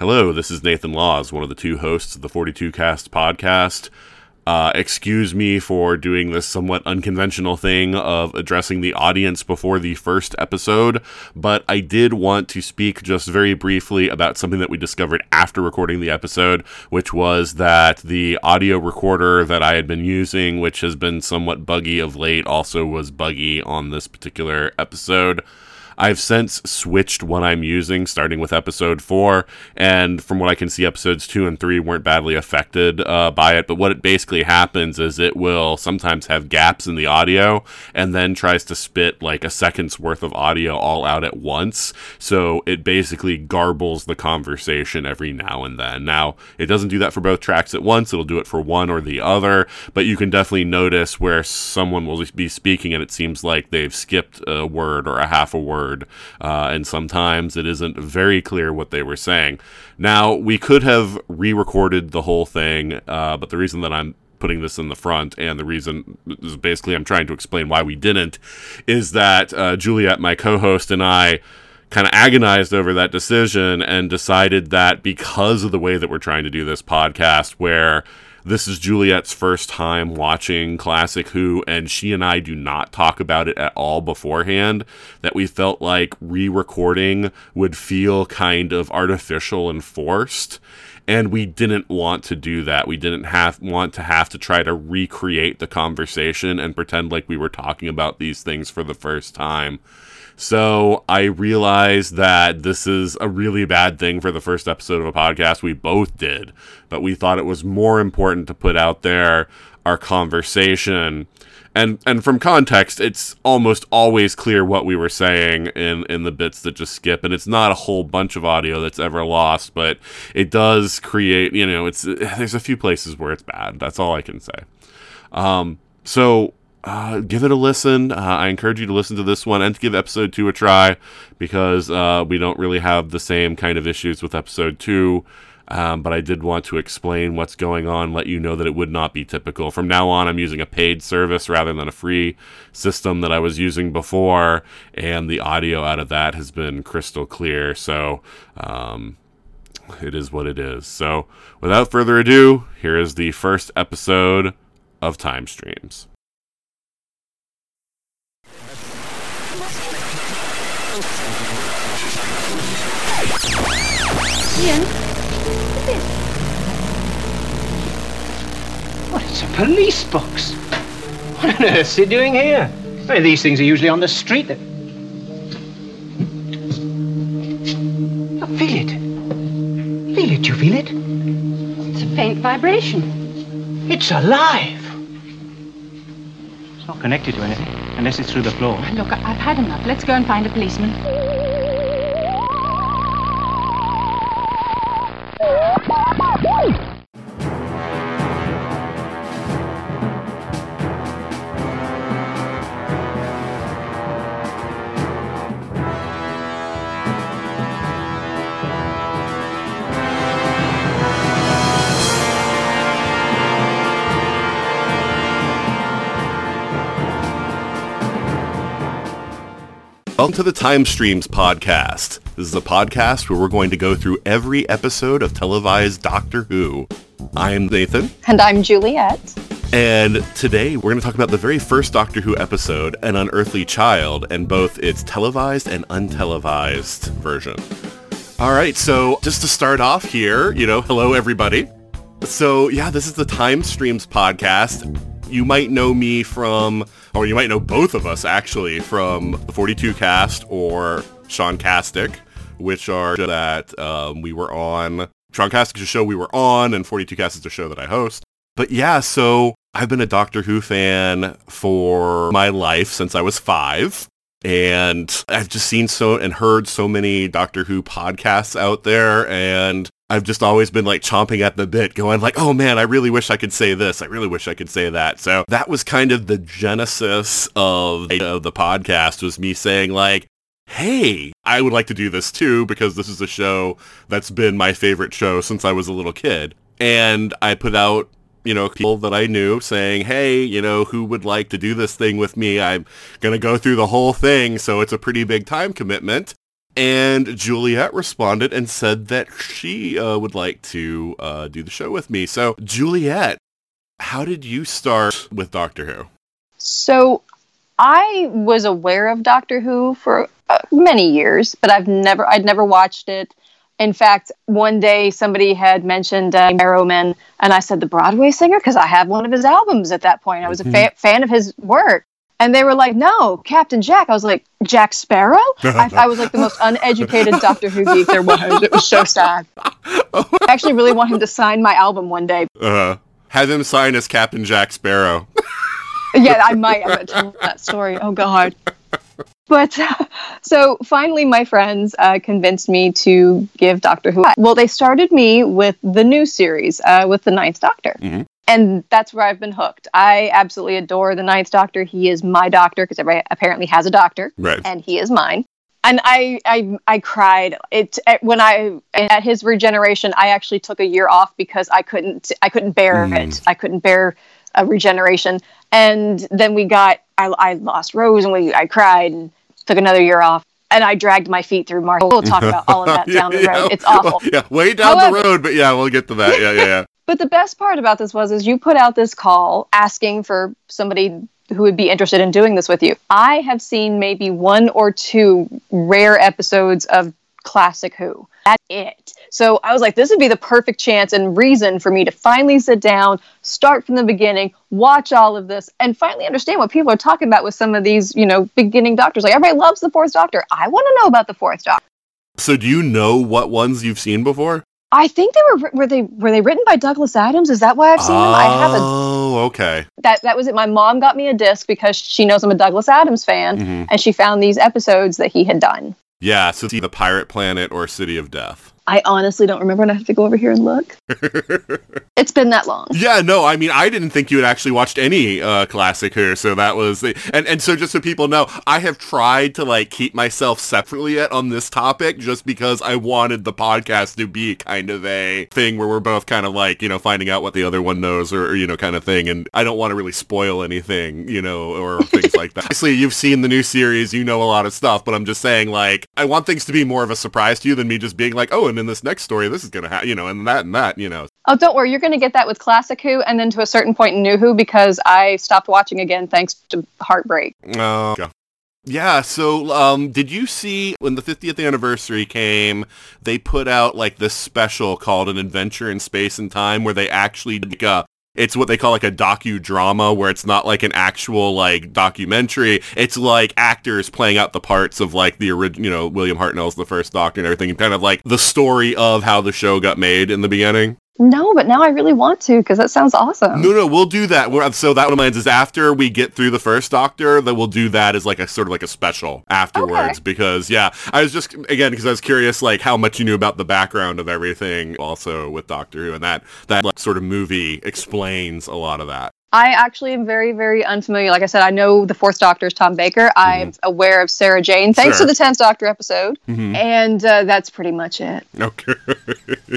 Hello, this is Nathan Laws, one of the two hosts of the 42 Cast podcast. Uh, excuse me for doing this somewhat unconventional thing of addressing the audience before the first episode, but I did want to speak just very briefly about something that we discovered after recording the episode, which was that the audio recorder that I had been using, which has been somewhat buggy of late, also was buggy on this particular episode. I've since switched what I'm using, starting with episode four, and from what I can see, episodes two and three weren't badly affected uh, by it. But what it basically happens is it will sometimes have gaps in the audio, and then tries to spit like a second's worth of audio all out at once. So it basically garbles the conversation every now and then. Now it doesn't do that for both tracks at once; it'll do it for one or the other. But you can definitely notice where someone will be speaking, and it seems like they've skipped a word or a half a word uh, and sometimes it isn't very clear what they were saying. Now, we could have re recorded the whole thing, uh, but the reason that I'm putting this in the front, and the reason is basically I'm trying to explain why we didn't, is that uh, Juliet, my co host, and I kind of agonized over that decision and decided that because of the way that we're trying to do this podcast, where this is Juliet's first time watching Classic Who, and she and I do not talk about it at all beforehand. That we felt like re recording would feel kind of artificial and forced. And we didn't want to do that. We didn't have want to have to try to recreate the conversation and pretend like we were talking about these things for the first time. So I realized that this is a really bad thing for the first episode of a podcast. We both did, but we thought it was more important to put out there our conversation. And and from context, it's almost always clear what we were saying in in the bits that just skip, and it's not a whole bunch of audio that's ever lost, but it does create. You know, it's there's a few places where it's bad. That's all I can say. Um, so uh, give it a listen. Uh, I encourage you to listen to this one and to give episode two a try because uh, we don't really have the same kind of issues with episode two. Um, but I did want to explain what's going on, let you know that it would not be typical. From now on, I'm using a paid service rather than a free system that I was using before, and the audio out of that has been crystal clear. So, um, it is what it is. So, without further ado, here is the first episode of Time Streams. Ian, What, it's a police box. What on earth's he doing here? I mean, these things are usually on the street. Look, feel it. Feel it, you feel it? It's a faint vibration. It's alive. It's not connected to anything, unless it's through the floor. Look, I've had enough. Let's go and find a policeman. Welcome to the Time Streams podcast. This is a podcast where we're going to go through every episode of televised Doctor Who. I'm Nathan, And I'm Juliet. and today we're going to talk about the very first Doctor Who episode, An Unearthly Child, and both its televised and untelevised version. All right, so just to start off here, you know, hello everybody. So, yeah, this is the Time Streams podcast. You might know me from, or you might know both of us actually from the 42 cast or Sean Castic, which are that um, we were on. Sean Castic is a show we were on, and 42 cast is a show that I host. But yeah, so I've been a Doctor Who fan for my life since I was five. And I've just seen so and heard so many Doctor Who podcasts out there and I've just always been like chomping at the bit going like, oh man, I really wish I could say this. I really wish I could say that. So that was kind of the genesis of, of the podcast was me saying like, hey, I would like to do this too because this is a show that's been my favorite show since I was a little kid. And I put out you know, people that I knew saying, hey, you know, who would like to do this thing with me? I'm going to go through the whole thing, so it's a pretty big time commitment. And Juliet responded and said that she uh, would like to uh, do the show with me. So, Juliet, how did you start with Doctor Who? So I was aware of Doctor Who for uh, many years, but I've never I'd never watched it. In fact, one day somebody had mentioned uh, and I said the Broadway singer because I have one of his albums at that point. I was a fa- fan of his work, and they were like, "No, Captain Jack." I was like, "Jack Sparrow?" I, I was like the most uneducated Doctor Who geek there was. It was so sad. I actually really want him to sign my album one day. Uh, have him sign as Captain Jack Sparrow. yeah, I might. I'm tell that story. Oh God. But so finally, my friends uh, convinced me to give Doctor Who. Well, they started me with the new series, uh, with the Ninth Doctor. Mhm. And that's where I've been hooked. I absolutely adore the Ninth Doctor. He is my doctor because everybody apparently has a doctor, Right. and he is mine. And I, I, I cried. It when I at his regeneration, I actually took a year off because I couldn't, I couldn't bear Mm. it. I couldn't bear a regeneration. And then we got, I, I lost Rose, and we, I cried and took another year off. And I dragged my feet through March. We'll talk about all of that down the road. It's awful. Yeah, way down the road, but yeah, we'll get to that. Yeah, yeah, yeah. But the best part about this was is you put out this call asking for somebody who would be interested in doing this with you. I have seen maybe one or two rare episodes of classic Who. That's it. So I was like, this would be the perfect chance and reason for me to finally sit down, start from the beginning, watch all of this, and finally understand what people are talking about with some of these, you know, beginning doctors. Like everybody loves the fourth doctor. I want to know about the fourth doctor. So, do you know what ones you've seen before? I think they were were they were they written by Douglas Adams? Is that why I've seen them? I have a Oh, okay. that that was it. My mom got me a disc because she knows I'm a Douglas Adams fan, Mhm. and she found these episodes that he had done. Yeah, so it's either Pirate Planet or City of Death. I honestly don't remember, and I have to go over here and look. it's been that long. Yeah, no, I mean, I didn't think you had actually watched any uh, classic here, so that was the, and and so just so people know, I have tried to like keep myself separately yet on this topic, just because I wanted the podcast to be kind of a thing where we're both kind of like you know finding out what the other one knows or, or you know kind of thing, and I don't want to really spoil anything, you know, or things like that. Obviously, you've seen the new series, you know a lot of stuff, but I'm just saying like I want things to be more of a surprise to you than me just being like, oh, and in this next story, this is gonna happen, you know, and that and that, you know. Oh, don't worry, you're going to get that with Classic Who, and then to a certain point in New Who because I stopped watching again thanks to Heartbreak. Oh, okay. Yeah, so um, did you see when the 50th anniversary came, they put out like this special called An Adventure in Space and Time where they actually like, uh, it's what they call like a docudrama where it's not like an actual like documentary. It's like actors playing out the parts of like the original, you know, William Hartnell's the first doctor and everything and kind of like the story of how the show got made in the beginning. No, but now I really want to because that sounds awesome. No, no, we'll do that. We're, so that one of mine is after we get through the first Doctor, that we'll do that as like a sort of like a special afterwards. Okay. Because yeah, I was just again because I was curious like how much you knew about the background of everything, also with Doctor Who, and that that like, sort of movie explains a lot of that. I actually am very, very unfamiliar. Like I said, I know the fourth Doctor is Tom Baker. I'm aware of Sarah Jane, thanks Sure. to the tenth Doctor episode, Mhm. and uh, that's pretty much it. Okay.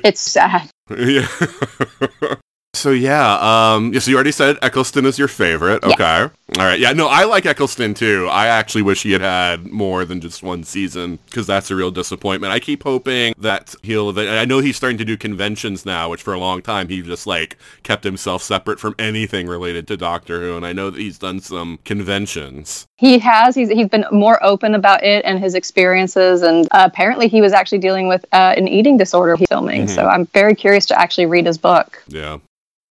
It's sad. yeah. So yeah, um, yeah, so you already said Eccleston is your favorite. Okay. All right. Yeah, no, I like Eccleston too. I actually wish he had had more than just one season because that's a real disappointment. I keep hoping that he'll, that, I know he's starting to do conventions now, which for a long time he just like kept himself separate from anything related to Doctor Who. And I know that he's done some conventions. He has. He's he's been more open about it and his experiences, and uh, apparently he was actually dealing with uh, an eating disorder he's filming. Mhm. So I'm very curious to actually read his book. Yeah.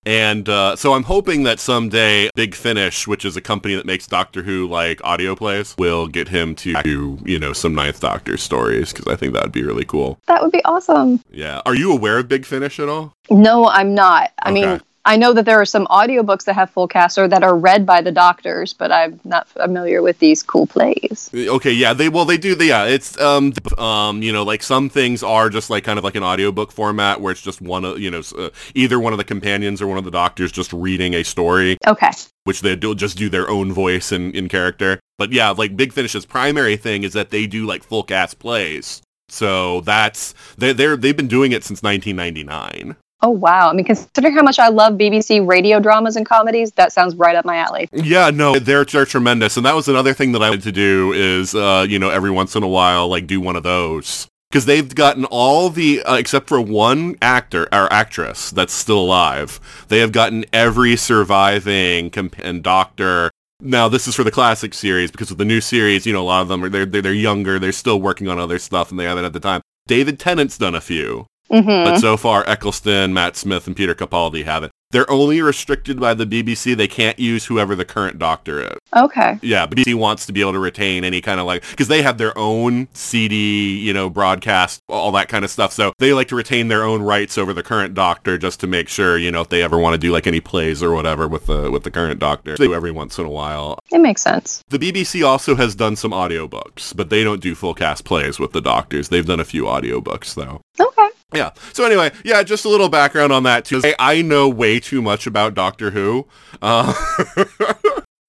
And uh, so I'm hoping that someday Big Finish, which is a company that makes Doctor Who like audio plays, will get him to do, you know, some Ninth Doctor stories because I think that would be really cool. That would be awesome. Yeah. Are you aware of Big Finish at all? No, I'm not. I mean, Okay. I know that there are some audiobooks that have full cast or that are read by the doctors, but I'm not familiar with these cool plays. Okay, yeah, they well they do the yeah, it's um um you know like some things are just like kind of like an audiobook format where it's just one of you know uh, either one of the companions or one of the doctors just reading a story Okay. which they do just do their own voice and in character. But yeah, like Big Finish's primary thing is that they do like full cast plays. So that's they they're they've been doing it since 1999. Oh wow! I mean, considering how much I love BBC radio dramas and comedies, that sounds right up my alley. Yeah, no, they're they're tremendous, and that was another thing that I wanted to do is, uh, you know, every once in a while, like do one of those because they've gotten all the uh, except for one actor or actress that's still alive. They have gotten every surviving comp- and doctor. Now this is for the classic series because with the new series, you know, a lot of them are they're they're, they're younger. They're still working on other stuff, and they haven't at the time. David Tennant's done a few. Mm-hmm. But so far, Eccleston, Matt Smith, and Peter Capaldi haven't. They're only restricted by the BBC. They can't use whoever the current doctor is. Okay. Yeah, BBC wants to be able to retain any kind of like because they have their own CD, you know, broadcast, all that kind of stuff. So they like to retain their own rights over the current doctor just to make sure, you know, if they ever want to do like any plays or whatever with the with the current doctor, they do every once in a while. It makes sense. The BBC also has done some audiobooks, but they don't do full cast plays with the doctors. They've done a few audiobooks though. Okay. Yeah. So anyway, yeah, just a little background on that too. I, know way too much about Doctor Who. Uh,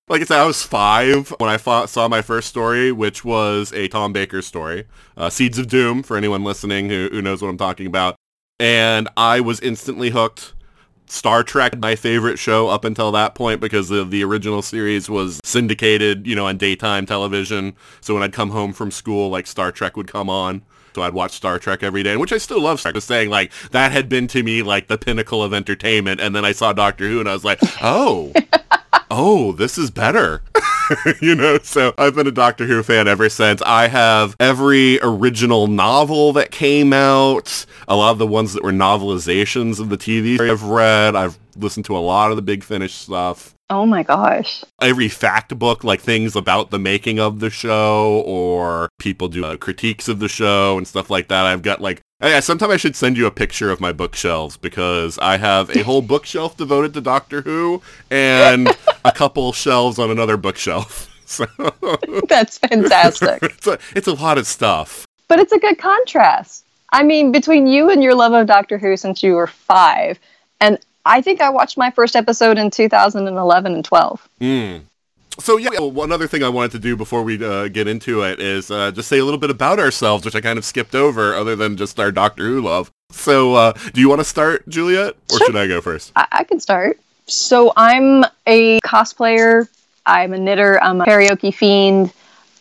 like I said, I was five when I fought, saw my first story, which was a Tom Baker story, uh, Seeds of Doom, for anyone listening who, who knows what I'm talking about. And I was instantly hooked. Star Trek, my favorite show up until that point because the, the original series was syndicated, you know, on daytime television. So when I'd come home from school, like Star Trek would come on. So I'd watch Star Trek every day, which I still love. Star Trek. Just saying, like that had been to me like the pinnacle of entertainment, and then I saw Doctor Who, and I was like, oh, oh, this is better. you know, so I've been a Doctor Who fan ever since. I have every original novel that came out, a lot of the ones that were novelizations of the TV I've read. I've listened to a lot of the Big Finish stuff Oh my gosh. every fact book, like things about the making of the show, or people do uh, critiques of the show and stuff like that. I've got like, I, sometime I should send you a picture of my bookshelves because I have a whole bookshelf devoted to Doctor Who and a couple shelves on another bookshelf. So That's fantastic. it's a, it's a lot of stuff. but it's a good contrast. I mean, between you and your love of Doctor Who since you were five, and I think I watched my first episode in 2011 and 12. Mm. So yeah, one other thing I wanted to do before we uh, get into it is uh, just say a little bit about ourselves, which I kind of skipped over, other than just our Doctor Who love. So, uh, do you want to start, Juliet, or Sure. should I go first? I, I can start. So I'm a cosplayer. I'm a knitter. I'm a karaoke fiend.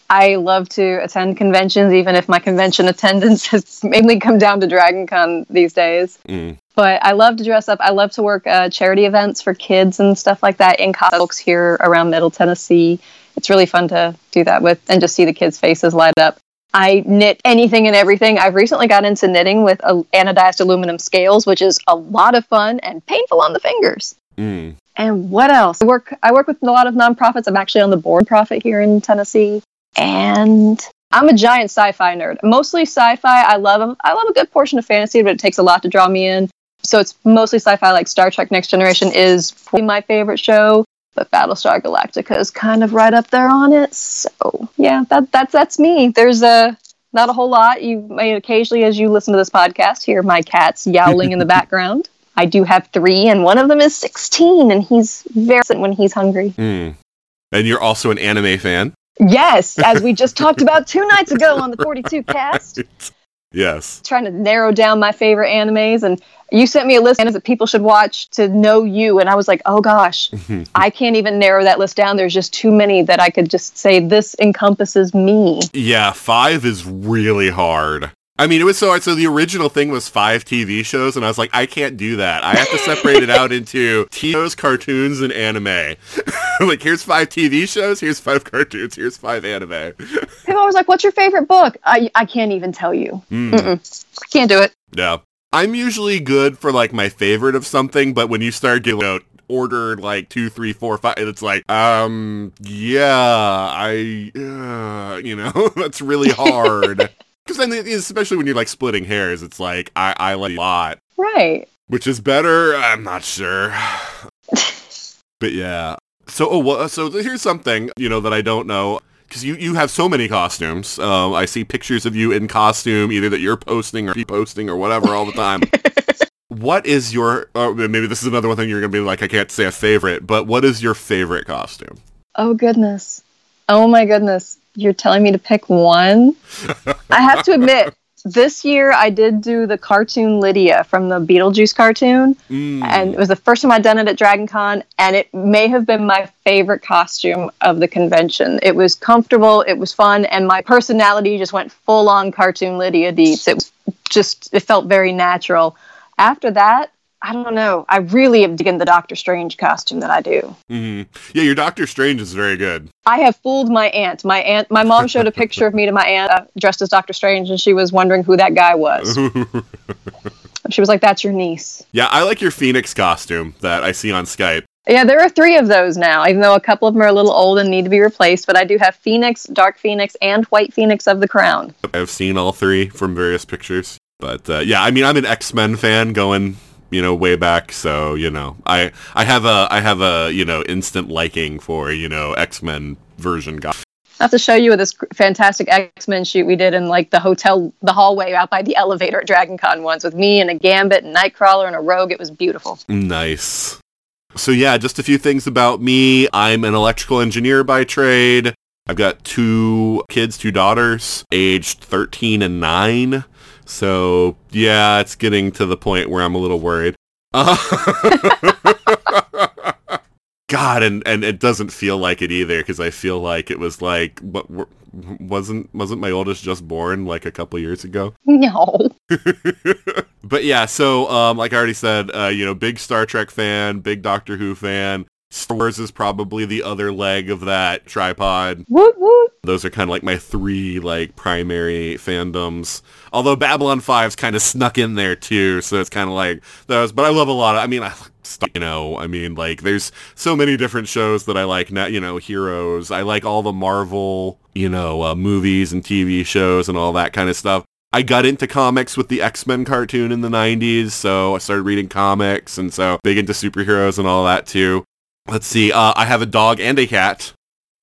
I love to attend conventions, even if my convention attendance has mainly come down to Dragon Con these days. Mm. But I love to dress up. I love to work uh, charity events for kids and stuff like that in folks here around Middle Tennessee. It's really fun to do that with and just see the kids' faces light up. I knit anything and everything. I've recently got into knitting with uh, anodized aluminum scales, which is a lot of fun and painful on the fingers. Mm. And what else? I work I work with a lot of nonprofits. I'm actually on the board profit here in Tennessee. And I'm a giant sci-fi nerd. Mostly sci-fi. I love them, I love a good portion of fantasy, but it takes a lot to draw me in. So it's mostly sci-fi like Star Trek Next Generation is probably my favorite show, but Battlestar Galactica is kind of right up there on it. So, yeah, that that's that's me. There's a not a whole lot. You may occasionally as you listen to this podcast hear my cats yowling in the background. I do have three, and one of them is 16, and he's very when he's hungry. Mm. And you're also an anime fan? Yes, as we just talked about two nights ago on the 42 cast, yes. trying to narrow down my favorite animes, and you sent me a list of that people should watch to know you, and I was like, oh gosh, I can't even narrow that list down. There's just too many that I could just say this encompasses me. Yeah, five is really hard. I mean, it was so hard. So the original thing was five TV shows, and I was like, I can't do that. I have to separate it out into TV shows, cartoons, and anime. like, here's five TV shows, here's five cartoons, here's five anime. People always like, what's your favorite book? I, I can't even tell you. Mm. Can't do it. yeah. I'm usually good for like my favorite of something, but when you start getting out ordered like two, three, four, five, it's like, um, yeah, I, uh, you know, that's really hard. Because then, especially when you're like splitting hairs, it's like I, I like a lot. Right. Which is better? I'm not sure. but yeah. So, oh, well, so here's something, you know, that I don't know. Because you, you have so many costumes. Um, I see pictures of you in costume, either that you're posting or he posting or whatever all the time. what is your, or maybe this is another one thing you're going to be like, I can't say a favorite, but what is your favorite costume? Oh goodness. Oh my goodness. You're telling me to pick one? I have to admit, this year I did do the cartoon Lydia from the Beetlejuice cartoon, Mm. and it was the first time I'd done it at Dragon Con, and it may have been my favorite costume of the convention. It was comfortable, it was fun, and my personality just went full on cartoon Lydia Deetz. It just, it felt very natural. After that, I don't know. I really am digging the Doctor Strange costume that I do. Mhm. Yeah, your Doctor Strange is very good. I have fooled my aunt. My aunt, my mom showed a picture of me to my aunt uh, dressed as Doctor Strange, and she was wondering who that guy was. she was like, "That's your niece." yeah, I like your Phoenix costume that I see on Skype. Yeah, there are three of those now, even though a couple of them are a little old and need to be replaced. But I do have Phoenix, Dark Phoenix, and White Phoenix of the Crown. I've seen all three from various pictures. But uh, yeah, I mean, I'm an X-Men fan going, you know, way back. So you know, I I have a I have a you know instant liking for you know X-Men version guy. I have to show you this fantastic X Men shoot we did in like the hotel, the hallway out by the elevator at Dragon Con once with me and a Gambit and Nightcrawler and a Rogue. It was beautiful. Nice. So yeah, just a few things about me. I'm an electrical engineer by trade. I've got two kids, two daughters, aged 13 and 9. So yeah, it's getting to the point where I'm a little worried. Uh, God, and, and it doesn't feel like it either because I feel like it was like, what, wasn't wasn't my oldest just born like a couple years ago? No. but yeah, so um, like I already said, uh, you know, big Star Trek fan, big Doctor Who fan. Star Wars is probably the other leg of that tripod. Woot woot. Those are kind of like my three like primary fandoms. Although Babylon 5's kind of snuck in there too, so it's kind of like those. But I love a lot of. I mean, I you know, I mean, like there's so many different shows that I like. Now, you know, Heroes. I like all the Marvel, you know, uh, movies and TV shows and all that kind of stuff. I got into comics with the X-Men cartoon in the 90s, so I started reading comics, and so big into superheroes and all that too. Let's see, uh, I have a dog and a cat.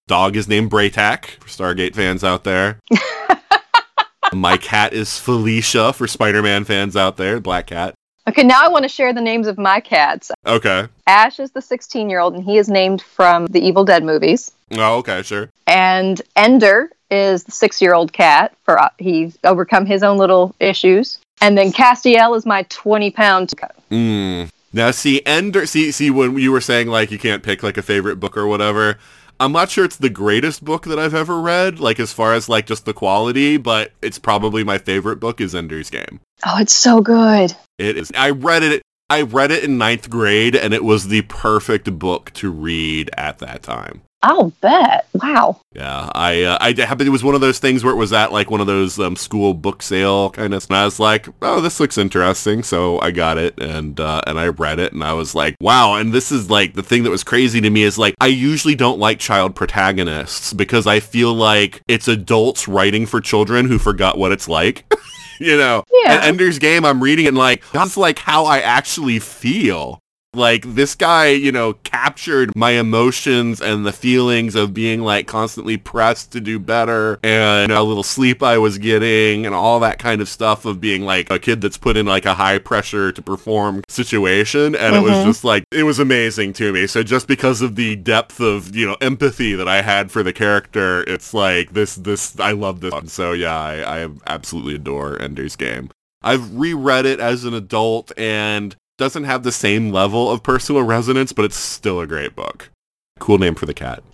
Dog is named Bra'tac, for Stargate fans out there. My cat is Felicia, for Spider-Man fans out there, Black Cat. Okay, now I want to share the names of my cats. Okay. Ash is the 16 year old, and he is named from the Evil Dead movies. Oh, okay, sure. And Ender is the six year old cat, for uh, he's overcome his own little issues. And then Castiel is my 20 pound cat. Mm. Now, see, Ender, see, see, when you were saying like you can't pick like a favorite book or whatever, I'm not sure it's the greatest book that I've ever read, like as far as like just the quality, but it's probably my favorite book is Ender's Game. Oh, it's so good. It is. I read it. I read it in ninth grade, and it was the perfect book to read at that time. I'll bet. Wow. Yeah, I uh, I happened. It was one of those things where it was at like one of those um, school book sale kind of. And I was like, oh, this looks interesting. So I got it and uh, and I read it, and I was like, wow. And this is like the thing that was crazy to me is like I usually don't like child protagonists because I feel like it's adults writing for children who forgot what it's like. you know, Yeah. and Ender's Game, I'm reading it and like that's like how I actually feel. Like this guy, you know, captured my emotions and the feelings of being like constantly pressed to do better and how little sleep I was getting and all that kind of stuff of being like a kid that's put in like a high pressure to perform situation. And it was Mhm. just like, it was amazing to me. So just because of the depth of, you know, empathy that I had for the character, it's like this, this, I love this. one. So yeah, I, I absolutely adore Ender's Game. I've reread it as an adult and doesn't have the same level of personal resonance, but it's still a great book. Cool name for the cat.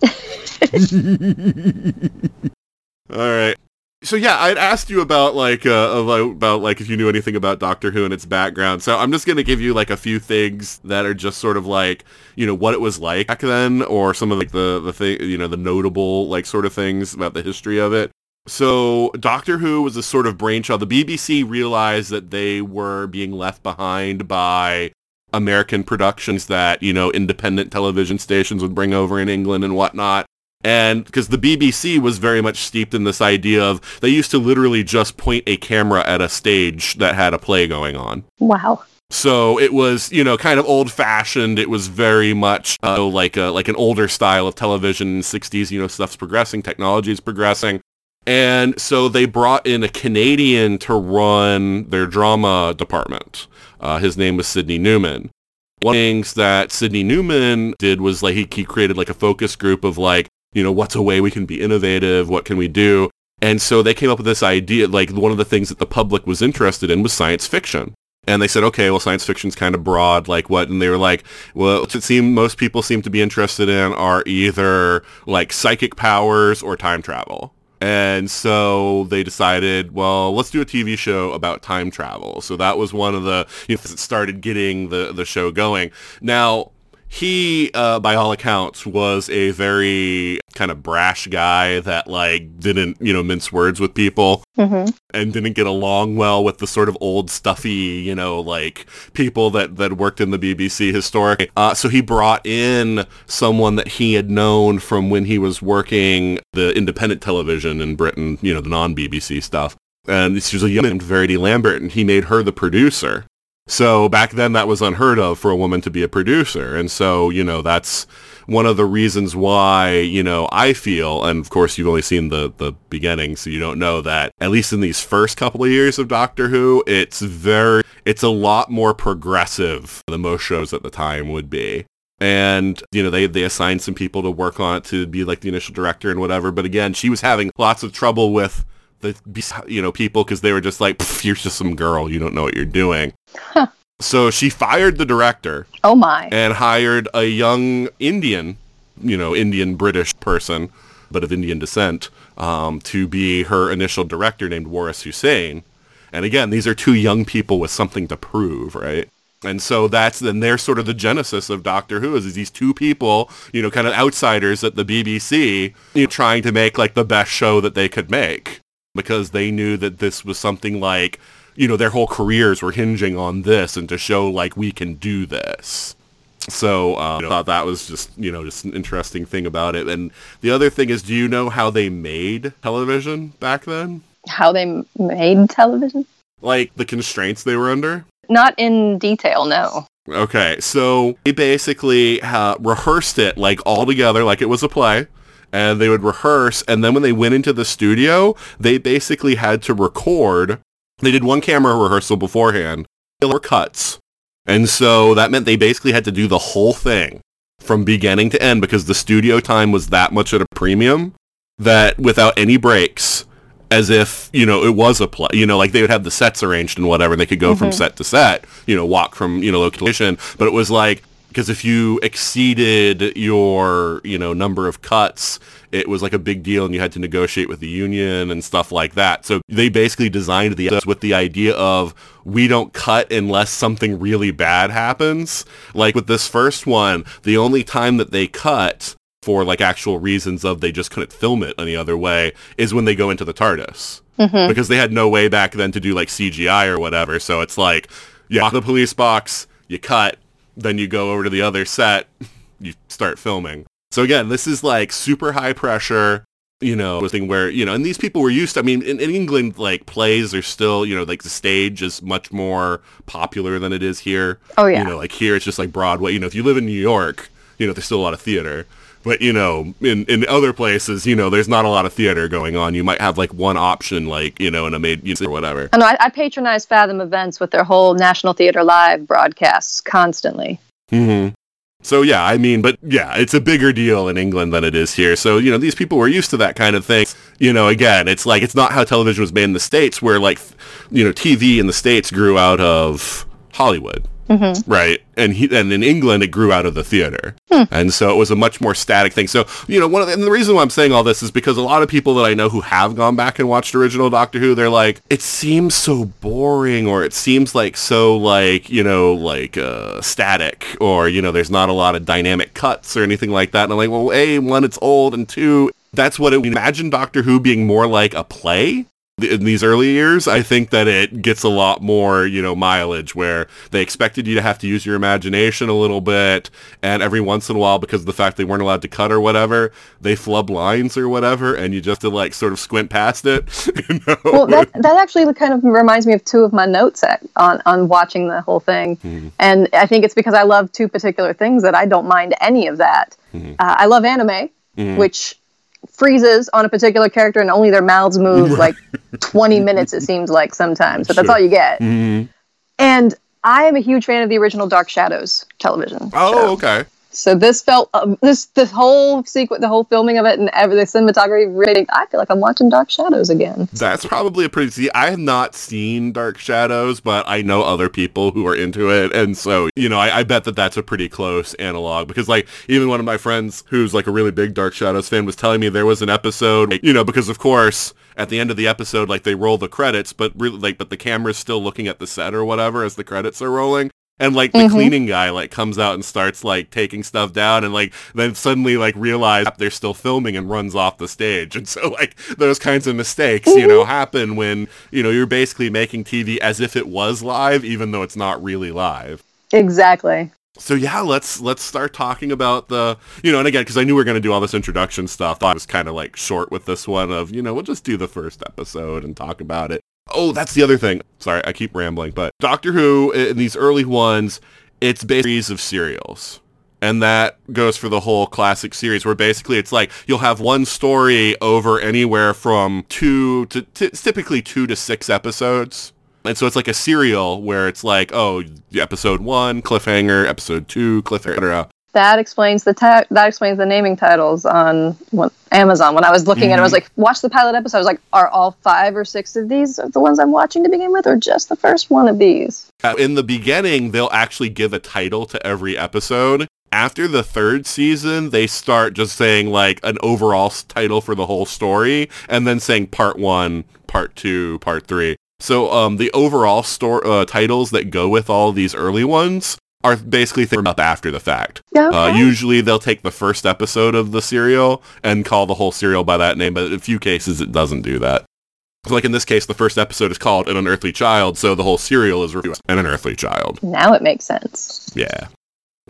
All right. So yeah, I'd asked you about like uh, about about, like if you knew anything about Doctor Who and its background. So I'm just gonna give you like a few things that are just sort of like you know what it was like back then, or some of like the the thing you know the notable like sort of things about the history of it. So Doctor Who was a sort of brainchild. The BBC realized that they were being left behind by American productions that, you know, independent television stations would bring over in England and whatnot. And because the BBC was very much steeped in this idea of they used to literally just point a camera at a stage that had a play going on. Wow. So it was, you know, kind of old-fashioned. It was very much uh, like a like an older style of television in the 60s. You know, stuff's progressing, technology is progressing. And so they brought in a Canadian to run their drama department. Uh, his name was Sydney Newman. One of the things that Sydney Newman did was like he, he created like a focus group of like, you know, what's a way we can be innovative? What can we do? And so they came up with this idea, like one of the things that the public was interested in was science fiction. And they said, okay, well, science fiction's kind of broad, like what? And they were like, well, it seemed most people seem to be interested in are either like psychic powers or time travel. And so they decided, well, let's do a TV show about time travel. So that was one of the, you know, started getting the, the show going. Now, he, uh, by all accounts, was a very kind of brash guy that like didn't, you know, mince words with people Mm-hmm. and didn't get along well with the sort of old stuffy, you know, like people that, that worked in the BBC historically. Uh, so he brought in someone that he had known from when he was working the independent television in Britain, you know, the non-BBC stuff. And she was a young named Verity Lambert, and he made her the producer. So back then that was unheard of for a woman to be a producer. And so, you know, that's one of the reasons why, you know, I feel, and of course you've only seen the, the beginning, so you don't know that, at least in these first couple of years of Doctor Who, it's very, it's a lot more progressive than most shows at the time would be. And, you know, they, they assigned some people to work on it to be like the initial director and whatever. But again, she was having lots of trouble with the, you know, people because they were just like, you're just some girl. You don't know what you're doing. So she fired the director Oh my. and hired a young Indian, you know, Indian British person, but of Indian descent, um, to be her initial director named Waris Hussein. And again, these are two young people with something to prove, right? And so that's then they're sort of the genesis of Doctor Who is, is these two people, you know, kind of outsiders at the BBC, you know, trying to make like the best show that they could make because they knew that this was something like, you know, their whole careers were hinging on this and to show like we can do this. So um, I thought that was just, you know, just an interesting thing about it. And the other thing is, do you know how they made television back then? How they made television? Like the constraints they were under? Not in detail, no. Okay, so they basically uh, rehearsed it like all together, like it was a play, and they would rehearse, and then when they went into the studio, they basically had to record. They did one camera rehearsal beforehand. There were cuts, and so that meant they basically had to do the whole thing from beginning to end because the studio time was that much at a premium that without any breaks as if you know it was a play you know like they would have the sets arranged and whatever and they could go from mm-hmm. set to set you know walk from you know location but it was like because if you exceeded your you know number of cuts it was like a big deal and you had to negotiate with the union and stuff like that. So they basically designed the with the idea of we don't cut unless something really bad happens. Like with this first one the only time that they cut for like actual reasons of they just couldn't film it any other way is when they go into the TARDIS. Mm-hmm. Because they had no way back then to do like CGI or whatever. So it's like, yeah, the police box, you cut, then you go over to the other set, you start filming. So again, this is like super high pressure, you know, thing where, you know, and these people were used to, I mean, in, in England, like plays are still, you know, like the stage is much more popular than it is here. Oh, yeah. You know, like here it's just like Broadway. You know, if you live in New York, you know, there's still a lot of theater. But, you know, in, in other places, you know, there's not a lot of theater going on. You might have like one option, like, you know, in a made, you know, or whatever. I know I, I patronize Fathom events with their whole National Theater Live broadcasts constantly. hmm So yeah, I mean, but yeah, it's a bigger deal in England than it is here. So you know, these people were used to that kind of thing. You know, again, it's like it's not how television was made in the states, where like, you know, TV in the states grew out of Hollywood, right? And he, and in England, it grew out of the theater, and so it was a much more static thing. So you know, one of the, and the reason why I'm saying all this is because a lot of people that I know who have gone back and watched original Doctor Who, they're like, it seems so boring, or it seems like so like you know like uh, static, or you know, there's not a lot of dynamic cuts or anything like that. And I'm like, well, a one, it's old, and two, that's what it. Imagine Doctor Who being more like a play in these early years, I think that it gets a lot more, you know, mileage where they expected you to have to use your imagination a little bit. And every once in a while, because of the fact they weren't allowed to cut or whatever, they flub lines or whatever. And you just have to like sort of squint past it. you know? Well, that that actually kind of reminds me of two of my notes on on watching the whole thing, mm-hmm. and I think it's because I love two particular things that I don't mind any of that. Mm-hmm. Uh, I love anime, mm-hmm. which freezes on a particular character and only their mouths move like 20 minutes it seems like sometimes. But that's all you get. Mm-hmm. And i am a huge fan of the original dark shadows television. Oh, show. okay. So this felt um, this the whole sequence, the whole filming of it, and every the cinematography. Really, I feel like I'm watching Dark Shadows again. That's probably a pretty. See, I have not seen Dark Shadows, but I know other people who are into it, and so you know, I, I bet that that's a pretty close analog. Because like even one of my friends who's like a really big Dark Shadows fan was telling me there was an episode, you know, because of course at the end of the episode, like they roll the credits, but really like but the camera's still looking at the set or whatever as the credits are rolling. And like the Mhm. cleaning guy like comes out and starts like taking stuff down and like then suddenly like realize they're still filming and runs off the stage. And so like those kinds of mistakes, you know, happen when, you know, you're basically making TV as if it was live even though it's not really live. Exactly. So yeah, let's let's start talking about the you know, and again because I knew we were going to do all this introduction stuff, I was kind of like short with this one of you know we'll just do the first episode and talk about it. Oh, that's the other thing. Sorry, I keep rambling, but Doctor Who in these early ones, it's based series of serials. And that goes for the whole classic series where basically it's like you'll have one story over anywhere from two to t- typically two to six episodes. And so it's like a serial where it's like, oh, episode one, cliffhanger, episode two, cliffhanger. That explains the ti- that explains the naming titles on what, Amazon. When I was looking at it, I was like, watch the pilot episode. I was like, are all five or six of these the ones I'm watching to begin with, or just the first one of these? Uh, In the beginning, they'll actually give a title to every episode. After the third season, they start just saying like an overall title for the whole story, and then saying part one, part two, part three. So um, the overall store uh, titles that go with all these early ones are basically things up after the fact. Yeah. Uh, usually they'll take the first episode of the serial and call the whole serial by that name, but in a few cases it doesn't do that. Like in this case, the first episode is called An Unearthly Child, so the whole serial is An Unearthly Child. now it makes sense. Yeah.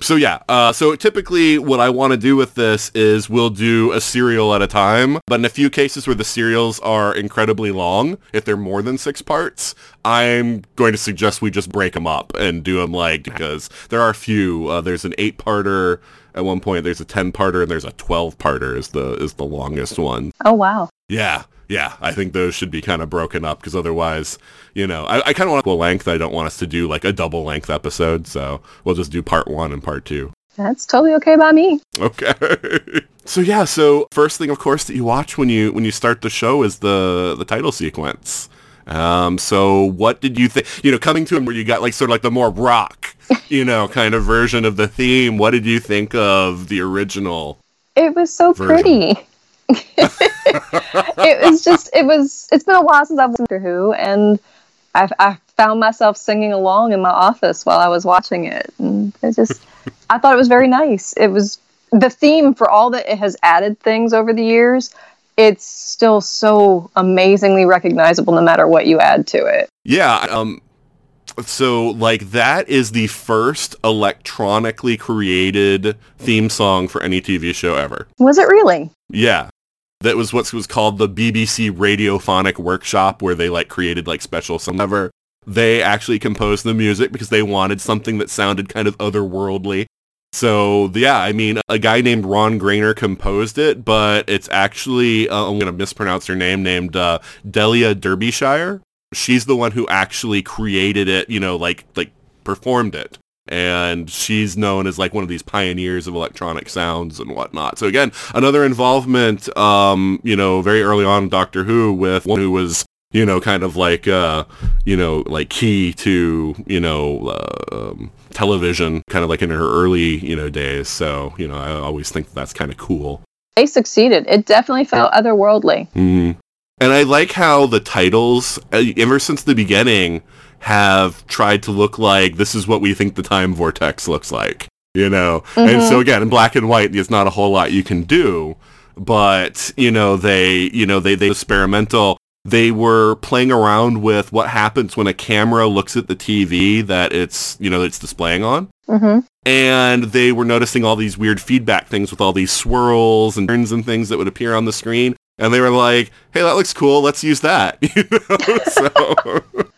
So yeah, uh, so typically what I want to do with this is we'll do a serial at a time, but in a few cases where the serials are incredibly long, if they're more than six parts, I'm going to suggest we just break them up and do them like, because there are a few, uh, there's an eight parter at one point, there's a 10 parter and there's a 12 parter is the, is the longest one. Oh wow. Yeah, yeah. I think those should be kind of broken up because otherwise, you know, I, I kind of want a length. I don't want us to do like a double length episode, so we'll just do part one and part two. That's totally okay by me. Okay. so yeah, so first thing, of course, that you watch when you when you start the show is the the title sequence. Um, so what did you think? You know, coming to him where you got like sort of like the more rock, you know, kind of version of the theme. What did you think of the original? It was so Version. pretty. it was just it was it's been a while since I've watched Doctor Who and I, I found myself singing along in my office while I was watching it and it just I thought it was very nice. It was the theme for all that it has added things over the years. It's still so amazingly recognizable no matter what you add to it. Yeah. Um, so like that is the first electronically created theme song for any TV show ever. Was it really? Yeah. That was what was called the BBC Radiophonic Workshop where they like created like special some ever. They actually composed the music because they wanted something that sounded kind of otherworldly. So yeah, I mean, a guy named Ron Grainer composed it, but it's actually uh, I'm gonna mispronounce her name, named uh, Delia Derbyshire. She's the one who actually created it, you know, like like performed it, and she's known as like one of these pioneers of electronic sounds and whatnot. So again, another involvement, um, you know, very early on Doctor Who with one who was you know, kind of like, uh, you know, like key to, you know, uh, um, television, kind of like in her early, you know, days. So, you know, I always think that's kind of cool. They succeeded. It definitely felt otherworldly. hmm And I like how the titles, uh, ever since the beginning, have tried to look like this is what we think the time vortex looks like, you know? And so again, in black and white, there's not a whole lot you can do, but, you know, they, you know, they, they experimental. They were playing around with what happens when a camera looks at the TV that it's, you know, it's displaying on hmm and they were noticing all these weird feedback things with all these swirls and turns and things that would appear on the screen. And they were like, "Hey, that looks cool. Let's use that." You know? so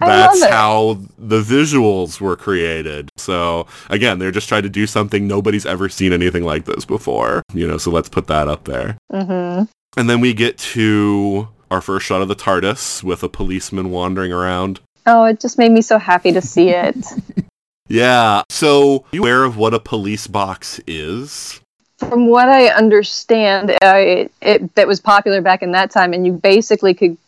that's how the visuals were created. So again, they're just trying to do something nobody's ever seen anything like this before. You know, so let's put that up there. hmm And then we get to our first shot of the TARDIS with a policeman wandering around. Oh, it just made me so happy to see it. Yeah. So, you aware of what a police box is? From what I understand, uh, it, it that was popular back in that time, and you basically could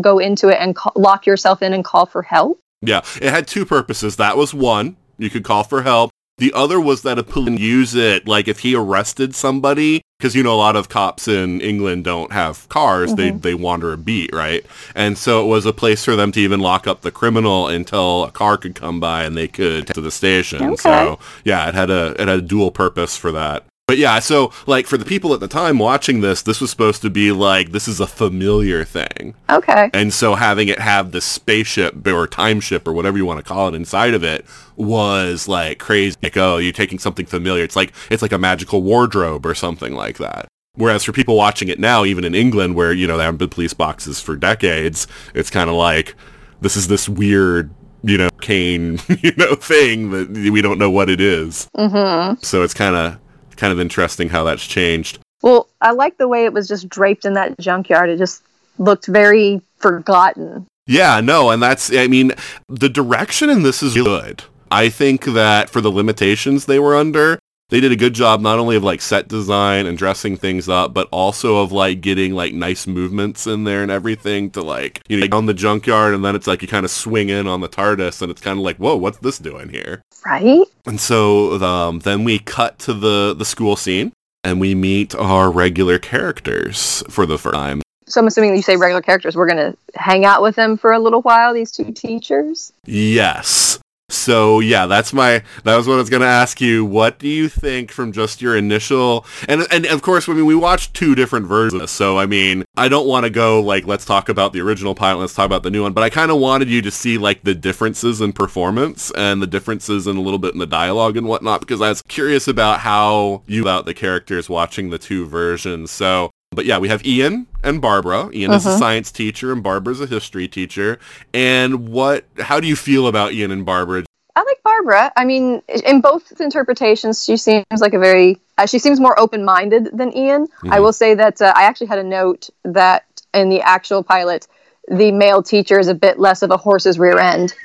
go into it and ca- lock yourself in and call for help. Yeah, it had two purposes. That was one. You could call for help. The other was that a police use it, like if he arrested somebody, because you know a lot of cops in England don't have cars; they mm-hmm. they wander a beat, right? And so it was a place for them to even lock up the criminal until a car could come by and they could to the station. Okay. So yeah, it had a it had a dual purpose for that. But yeah, so like for the people at the time watching this, this was supposed to be like this is a familiar thing. Okay. And so having it have the spaceship or time ship or whatever you want to call it inside of it was like crazy. Like, oh, you're taking something familiar. It's like it's like a magical wardrobe or something like that. Whereas for people watching it now, even in England where, you know, there haven't been police boxes for decades, it's kind of like this is this weird, you know, cane, you know, thing that we don't know what it is. Mm-hmm. So it's kind of kind of interesting how that's changed. Well, I like the way it was just draped in that junkyard. It just looked very forgotten. Yeah, no, and that's I mean, the direction in this is good. I think that for the limitations they were under, they did a good job not only of like set design and dressing things up, but also of like getting like nice movements in there and everything to like, you know, on the junkyard and then it's like you kind of swing in on the TARDIS and it's kind of like, whoa, what's this doing here? Right? And so um, then we cut to the, the school scene and we meet our regular characters for the first time. So I'm assuming you say regular characters. We're going to hang out with them for a little while, these two teachers. Yes. So yeah, that's my that was what I was gonna ask you. What do you think from just your initial and and of course I mean we watched two different versions so I mean I don't want to go like let's talk about the original pilot, let's talk about the new one, but I kind of wanted you to see like the differences in performance and the differences in a little bit in the dialogue and whatnot because I was curious about how you about the characters watching the two versions. So but yeah, we have Ian and Barbara. Ian is a science teacher and Barbara's a history teacher. And what how do you feel about Ian and Barbara? I like Barbara. I mean, in both interpretations, she seems like a very. Uh, she seems more open-minded than Ian. I will say that uh, I actually had a note that in the actual pilot, the male teacher is a bit less of a horse's rear end.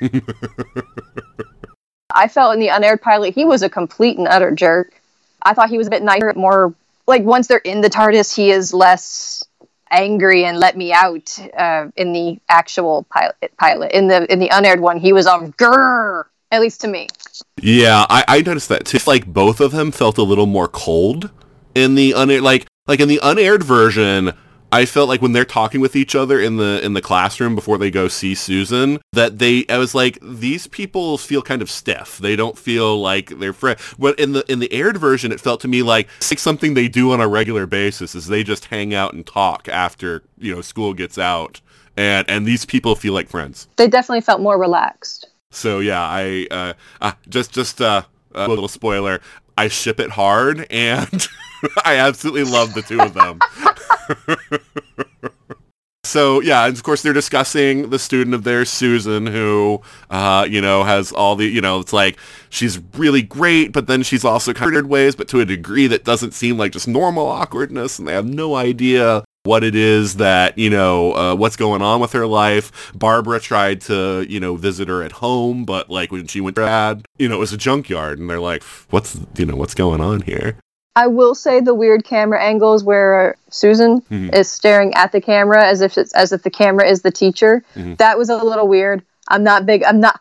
I felt in the unaired pilot he was a complete and utter jerk. I thought he was a bit nicer, more like once they're in the TARDIS, he is less angry and let me out. Uh, in the actual pilot, pilot in the in the unaired one, he was on grrr. At least to me. Yeah, I, I noticed that too. It's like both of them felt a little more cold in the unaired like like in the unaired version. I felt like when they're talking with each other in the in the classroom before they go see Susan, that they I was like these people feel kind of stiff. They don't feel like they're friends. But in the in the aired version, it felt to me like like something they do on a regular basis. Is they just hang out and talk after you know school gets out, and and these people feel like friends. They definitely felt more relaxed. So yeah, I uh, uh just just uh, a little spoiler. I ship it hard, and I absolutely love the two of them. so yeah, and of course they're discussing the student of theirs, Susan, who uh, you know has all the you know it's like she's really great, but then she's also kind of ways, but to a degree that doesn't seem like just normal awkwardness, and they have no idea what it is that you know uh, what's going on with her life barbara tried to you know visit her at home but like when she went to dad you know it was a junkyard and they're like what's you know what's going on here I will say the weird camera angles where Susan is staring at the camera as if it's, as if the camera is the teacher. That was a little weird. I'm not big. I'm not.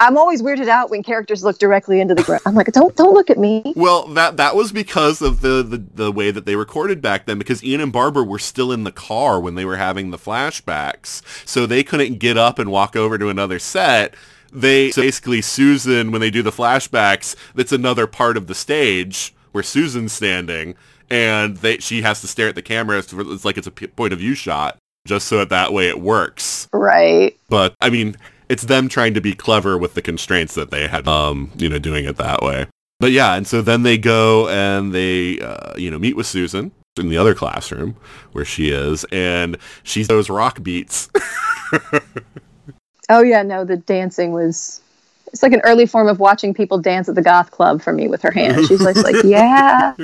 I'm always weirded out when characters look directly into the ground. I'm like, don't don't look at me. well that that was because of the, the the way that they recorded back then because ian and barbara were still in the car when they were having the flashbacks so they couldn't get up and walk over to another set they so basically susan when they do the flashbacks that's another part of the stage where susan's standing and they she has to stare at the camera it's it's like it's a point of view shot just so that that way it works Right. but I mean, it's them trying to be clever with the constraints that they had, um, you know, doing it that way. But yeah, and so then they go and they, uh, you know, meet with Susan in the other classroom where she is, and she's those rock beats. Oh yeah, no, the dancing was. It's like an early form of watching people dance at the goth club for me with her hands. She's like, like yeah,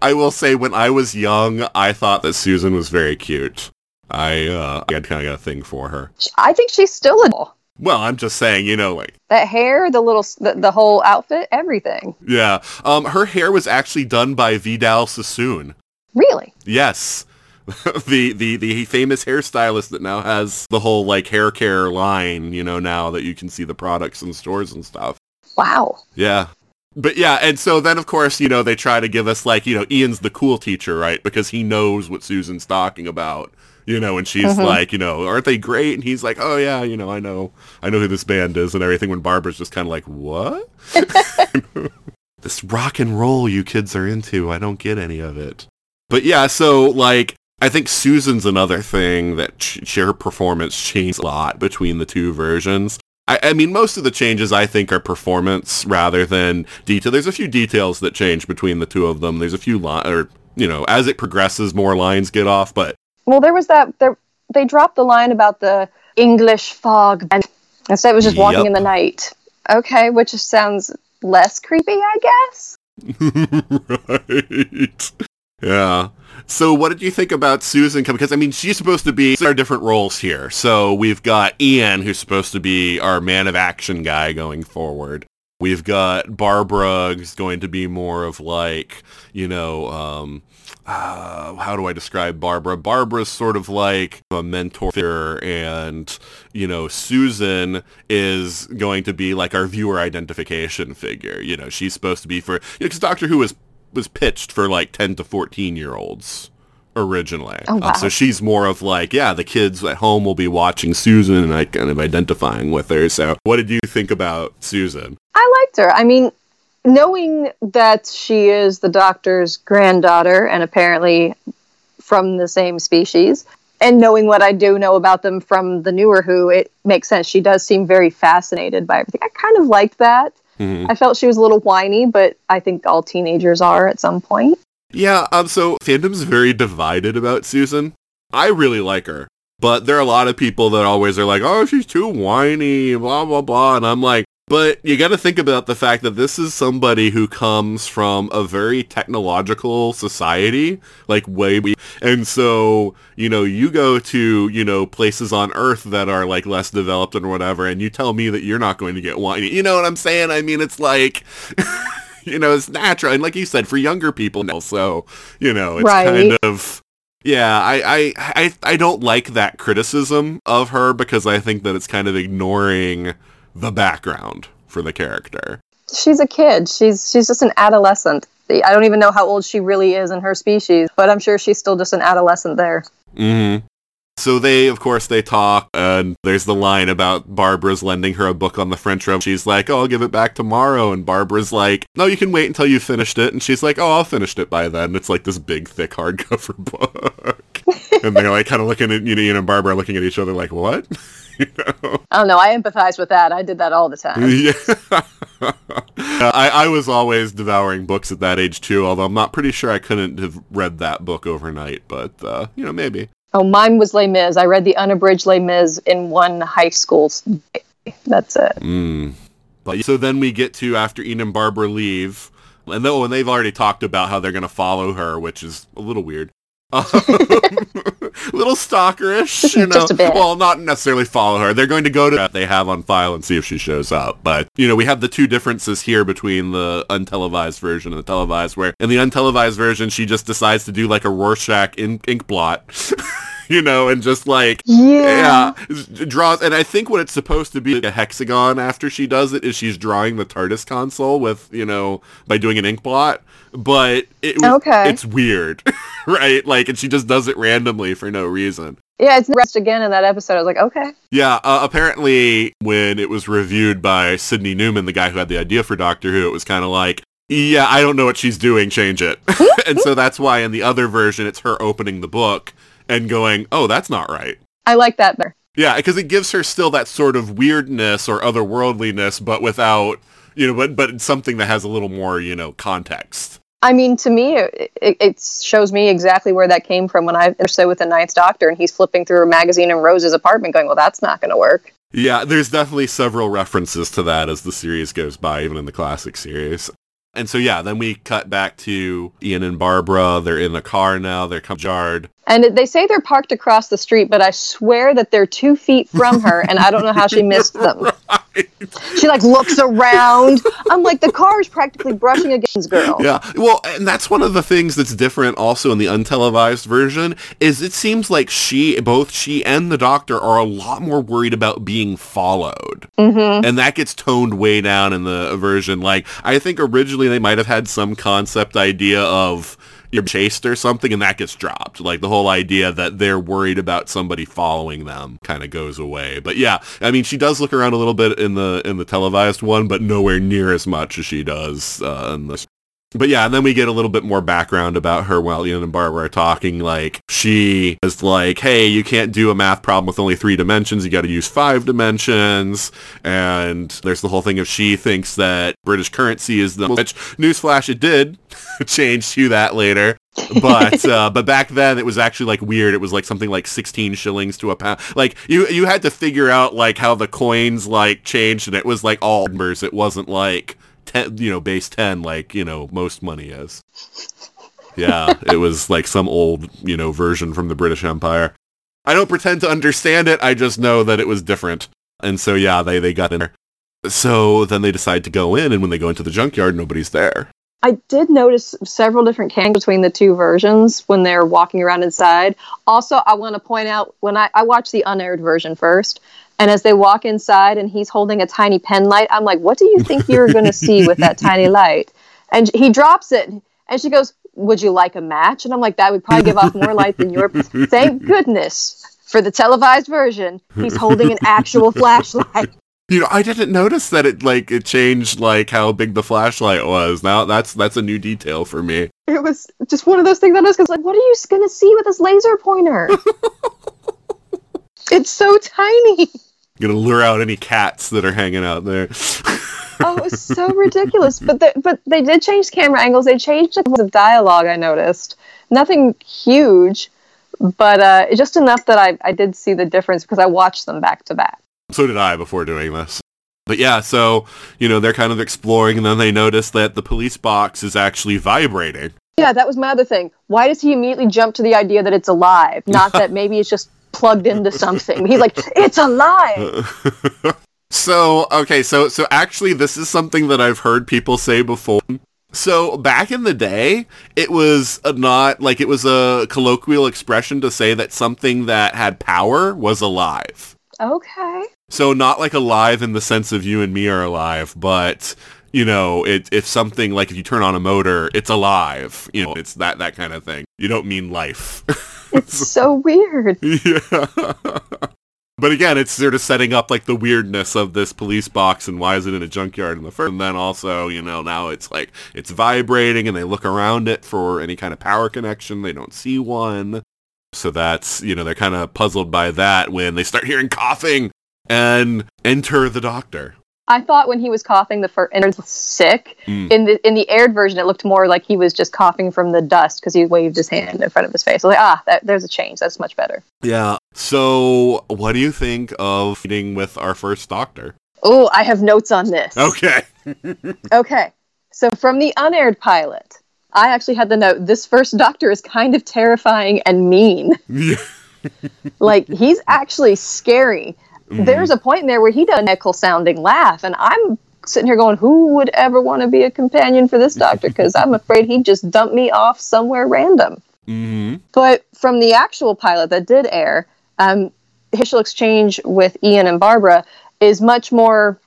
I will say, when I was young, I thought that Susan was very cute. I, uh, I kind of got a thing for her. I think she's still a. Well, I'm just saying, you know, like That hair, the little, the, the whole outfit, everything. yeah. Um, her hair was actually done by Vidal Sassoon. Really? Yes. the, the the famous hairstylist that now has the whole like hair care line, you know, now that you can see the products in stores and stuff. Wow. Yeah. But yeah, and so then of course, you know, they try to give us like, you know, Ian's the cool teacher, right? Because he knows what Susan's talking about. You know, and she's Mhm. like, you know, aren't they great? And he's like, oh yeah, you know, I know, I know who this band is and everything. When Barbara's just kind of like, what? this rock and roll you kids are into, I don't get any of it. But yeah, so like, I think Susan's another thing that ch- her performance changed a lot between the two versions. I, I mean, most of the changes I think are performance rather than detail. There's a few details that change between the two of them. There's a few lines, or you know, as it progresses, more lines get off. But Well, there was that. There, they dropped the line about the English fog, and instead it was just walking in the night. Okay, which sounds less creepy, I guess. right, yeah. So, what did you think about Susan? Because I mean, she's supposed to be our different roles here. So we've got Ian, who's supposed to be our man of action guy going forward. We've got Barbara, who's going to be more of like, you know, um, uh, how do I describe Barbara? Barbara's sort of like a mentor figure, and you know, Susan is going to be like our viewer identification figure. You know, she's supposed to be for because Doctor Who was was pitched for like ten to fourteen year olds originally. Oh, Uh, wow. so she's more of like, yeah, the kids at home will be watching Susan and I kind of identifying with her. So, what did you think about Susan? I liked her. I mean, knowing that she is the doctor's granddaughter and apparently from the same species, and knowing what I do know about them from the newer Who, it makes sense. She does seem very fascinated by everything. I kind of liked that. Mhm. I felt she was a little whiny, but I think all teenagers are at some point. Yeah, um, so fandom's very divided about Susan. I really like her, but there are a lot of people that always are like, oh, she's too whiny, blah, blah, blah. And I'm like, but you got to think about the fact that this is somebody who comes from a very technological society, like way, we- and so, you know, you go to, you know, places on Earth that are like less developed and whatever, and you tell me that you're not going to get whiny. You know what I'm saying? I mean, it's like, you know, it's natural. And like you said, for younger people now, so, you know, it's Right. kind of, yeah, I, I, I, I don't like that criticism of her because I think that it's kind of ignoring the background for the character. She's a kid. She's she's just an adolescent. I don't even know how old she really is in her species, but I'm sure she's still just an adolescent there. Mm-hmm. So they, of course, they talk, and there's the line about Barbara's lending her a book on the French Revolution. She's like, "Oh, I'll give it back tomorrow," and Barbara's like, "No, you can wait until you finished it." And she's like, "Oh, I'll finish it by then." It's like this big, thick hardcover book, and they're like kind of looking at you know, Ian and Barbara looking at each other like, "What?" you know? I don't know. I empathize with that. I did that all the time. Yeah. I, I was always devouring books at that age too, although I'm not pretty sure I couldn't have read that book overnight, but uh, you know, maybe. Oh, mine was Les Mis. I read the unabridged Les Mis in one high school. That's it. Mm. But so then we get to after Ian and Barbara leave, and though and they've already talked about how they're going to follow her, which is a little weird. Um, a little stalkerish, you know. Just a bit. Well, not necessarily follow her. They're going to go to that they have on file and see if she shows up. But you know, we have the two differences here between the untelevised version and the televised. Where in the untelevised version, she just decides to do like a Rorschach in- ink blot, you know, and just like Yeah. yeah, draws, and I think what it's supposed to be like a hexagon after she does it is she's drawing the TARDIS console with you know by doing an ink blot, but it was, Okay. it's weird, right? Like, and she just does it randomly for no reason. Yeah, it's rest again in that episode. I was like, okay. Yeah, uh, apparently when it was reviewed by Sydney Newman, the guy who had the idea for Doctor Who, it was kind of like, yeah, I don't know what she's doing, change it. and so that's why in the other version, it's her opening the book and going, oh, that's not right. I like that better. Yeah, because it gives her still that sort of weirdness or otherworldliness, but without, you know, but but something that has a little more, you know, context. I mean, to me, it, it, it shows me exactly where that came from when I so with the Ninth Doctor and he's flipping through a magazine in Rose's apartment, going, "Well, that's not going to work." Yeah, there's definitely several references to that as the series goes by, even in the classic series. And so yeah, then we cut back to Ian and Barbara. They're in the car now. They're come yard. And they say they're parked across the street, but I swear that they're two feet from her, and I don't know how she missed them. She like looks around. I'm like, the car is practically brushing against girl. Yeah. Well, and that's one of the things that's different also in the untelevised version is it seems like she, both she and the doctor are a lot more worried about being followed. Mm-hmm. And that gets toned way down in the version. Like, I think originally they might have had some concept idea of you're chased or something and that gets dropped. Like the whole idea that they're worried about somebody following them kind of goes away. But yeah, I mean, she does look around a little bit in the in the televised one, but nowhere near as much as she does uh, in this but yeah, and then we get a little bit more background about her while Ian and Barbara are talking. Like, she is like, hey, you can't do a math problem with only three dimensions. You got to use five dimensions. And there's the whole thing of she thinks that British currency is the, which, newsflash, it did change to that later. but uh, but back then it was actually like weird. It was like something like 16 shillings to a pound. Like you you had to figure out like how the coins like changed, and it was like all numbers. It wasn't like 10, you know, base 10 like, you know, most money is. Yeah, it was like some old, you know, version from the British Empire. I don't pretend to understand it. I just know that it was different. And so, yeah, they, they got in there. So then they decide to go in, and when they go into the junkyard, nobody's there. I did notice several different cans between the two versions when they're walking around inside. Also, I want to point out when I, I watched the unaired version first, and as they walk inside and he's holding a tiny pen light, I'm like, what do you think you're going to see with that tiny light? And he drops it and she goes, would you like a match? And I'm like, that would probably give off more light than your. Thank goodness for the televised version, he's holding an actual flashlight. You know, I didn't notice that it like it changed like how big the flashlight was. Now that's that's a new detail for me. It was just one of those things I was like, what are you going to see with this laser pointer? it's so tiny gonna lure out any cats that are hanging out there. oh, it was so ridiculous. But they, but they did change camera angles. They changed the dialogue. I noticed nothing huge, but uh, just enough that I I did see the difference because I watched them back to back. So did I before doing this. But yeah, so you know they're kind of exploring, and then they notice that the police box is actually vibrating. Yeah, that was my other thing. Why does he immediately jump to the idea that it's alive, not that maybe it's just plugged into something. He's like, it's alive. so okay, so so actually, this is something that I've heard people say before. So back in the day, it was not like it was a colloquial expression to say that something that had power was alive. Okay. So not like alive in the sense of you and me are alive, but you know, it, if something like if you turn on a motor, it's alive. You know, it's that that kind of thing. You don't mean life. It's so weird. Yeah. But again, it's sort of setting up like the weirdness of this police box and why is it in a junkyard in the first. And then also, you know, now it's like it's vibrating and they look around it for any kind of power connection. They don't see one. So that's, you know, they're kind of puzzled by that when they start hearing coughing and enter the doctor. I thought when he was coughing the first and was sick mm. in the in the aired version, it looked more like he was just coughing from the dust because he waved his hand in front of his face. I was like, ah, that, there's a change. That's much better. Yeah. So, what do you think of meeting with our first doctor? Oh, I have notes on this. Okay. okay. So from the unaired pilot, I actually had the note: this first doctor is kind of terrifying and mean. Yeah. like he's actually scary mm-hmm. there's a point in there where he does a nickel sounding laugh, and I'm sitting here going, who would ever want to be a companion for this doctor? Because I'm afraid he'd just dump me off somewhere random. Mm-hmm. But from the actual pilot that did air, um, initial exchange with Ian and Barbara is much more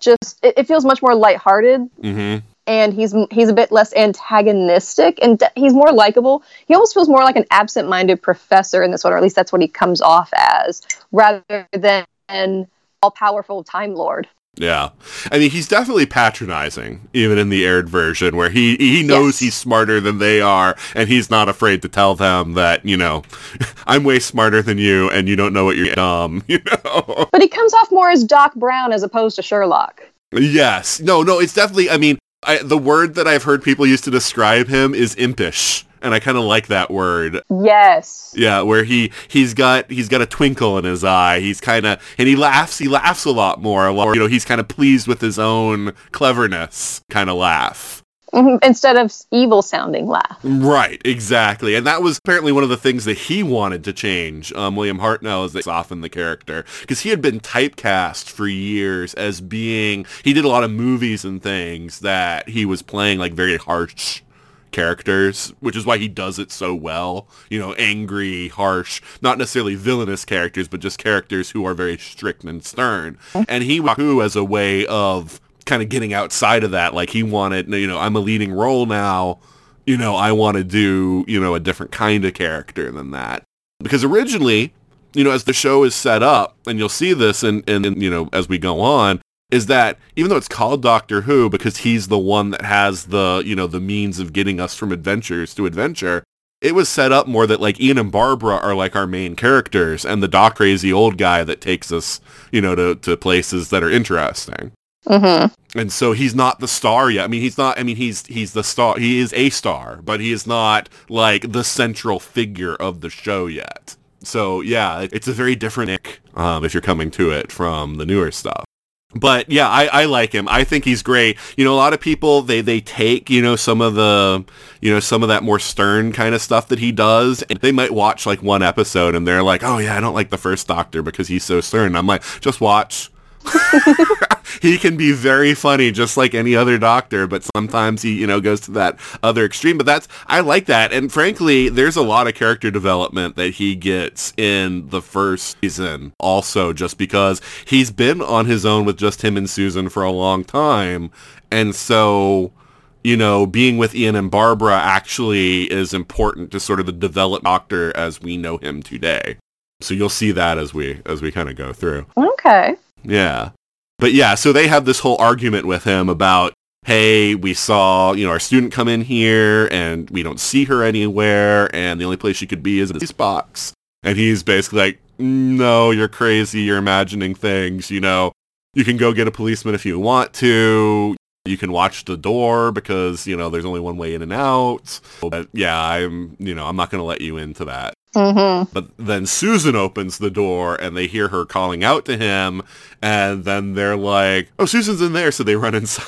just, it, it feels much more lighthearted. Mm-hmm. And he's he's a bit less antagonistic, and de- he's more likable. He almost feels more like an absent-minded professor in this one, or at least that's what he comes off as, rather than an all powerful Time Lord. Yeah. I mean, he's definitely patronizing, even in the aired version, where he he knows yes. he's smarter than they are, and he's not afraid to tell them that, you know, I'm way smarter than you, and you don't know what you're dumb, you know? But he comes off more as Doc Brown as opposed to Sherlock. Yes. No, no, it's definitely, I mean, I, the word that I've heard people use to describe him is impish and I kind of like that word. Yes. Yeah, where he he's got he's got a twinkle in his eye. He's kind of and he laughs. He laughs a lot more. You know, he's kind of pleased with his own cleverness. Kind of laugh. Mhm, Instead of evil sounding laugh. Right, exactly. And that was apparently one of the things that he wanted to change, um, William Hartnell, is that soften the character. Because he had been typecast for years as being, he did a lot of movies and things that he was playing like very harsh characters, which is why he does it so well. You know, angry, harsh, not necessarily villainous characters, but just characters who are very strict and stern. And he who as a way of kind of getting outside of that. Like he wanted, you know, I'm a leading role now. You know, I want to do, you know, a different kind of character than that. Because originally, you know, as the show is set up, and you'll see this and and you know, as we go on, is that even though it's called Doctor Who because he's the one that has the, you know, the means of getting us from adventures to adventure, it was set up more that like Ian and Barbara are like our main characters and the doc crazy old guy that takes us, you know, to, to places that are interesting. Mm-hmm. And so he's not the star yet. I mean, he's not. I mean, he's he's the star. He is a star, but he is not like the central figure of the show yet. So yeah, it's a very different um, if you're coming to it from the newer stuff. But yeah, I, I like him. I think he's great. You know, a lot of people they they take you know some of the you know some of that more stern kind of stuff that he does, and they might watch like one episode and they're like, oh yeah, I don't like the first Doctor because he's so stern. I'm like, just watch he can be very funny just like any other doctor but sometimes he you know goes to that other extreme but that's i like that and frankly there's a lot of character development that he gets in the first season also just because he's been on his own with just him and susan for a long time and so you know, being with Ian and Barbara actually is important to sort of the developed doctor as we know him today. So you'll see that as we as we kind of go through. Okay. Yeah. But yeah, so they have this whole argument with him about, hey, we saw, you know, our student come in here and we don't see her anywhere and the only place she could be is in this box. And he's basically like, no, you're crazy. You're imagining things, you know. You can go get a policeman if you want to. You can watch the door because, you know, there's only one way in and out. But yeah, I'm, you know, I'm not going to let you into that. Mm-hmm. But then Susan opens the door and they hear her calling out to him. And then they're like, oh, Susan's in there. So they run inside.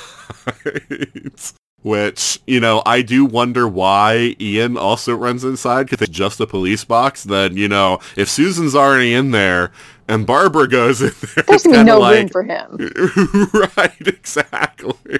Which, you know, I do wonder why Ian also runs inside because it's just a police box. Then, you know, if Susan's already in there and Barbara goes in there, There's gonna be no like, room for him. right, exactly.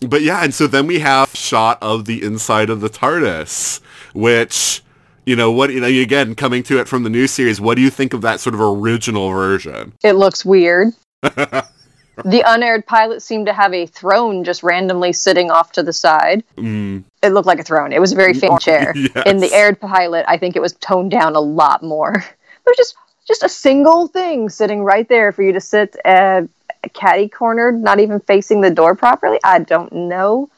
but yeah, and so then we have shot of the inside of the TARDIS, which you know what you know again coming to it from the new series. What do you think of that sort of original version? It looks weird. the unaired pilot seemed to have a throne just randomly sitting off to the side. Mm, It looked like a throne. It was a very faint chair. Yes. In the aired pilot, I think it was toned down a lot more. there's just just a single thing sitting right there for you to sit uh, catty cornered, not even facing the door properly. I don't know.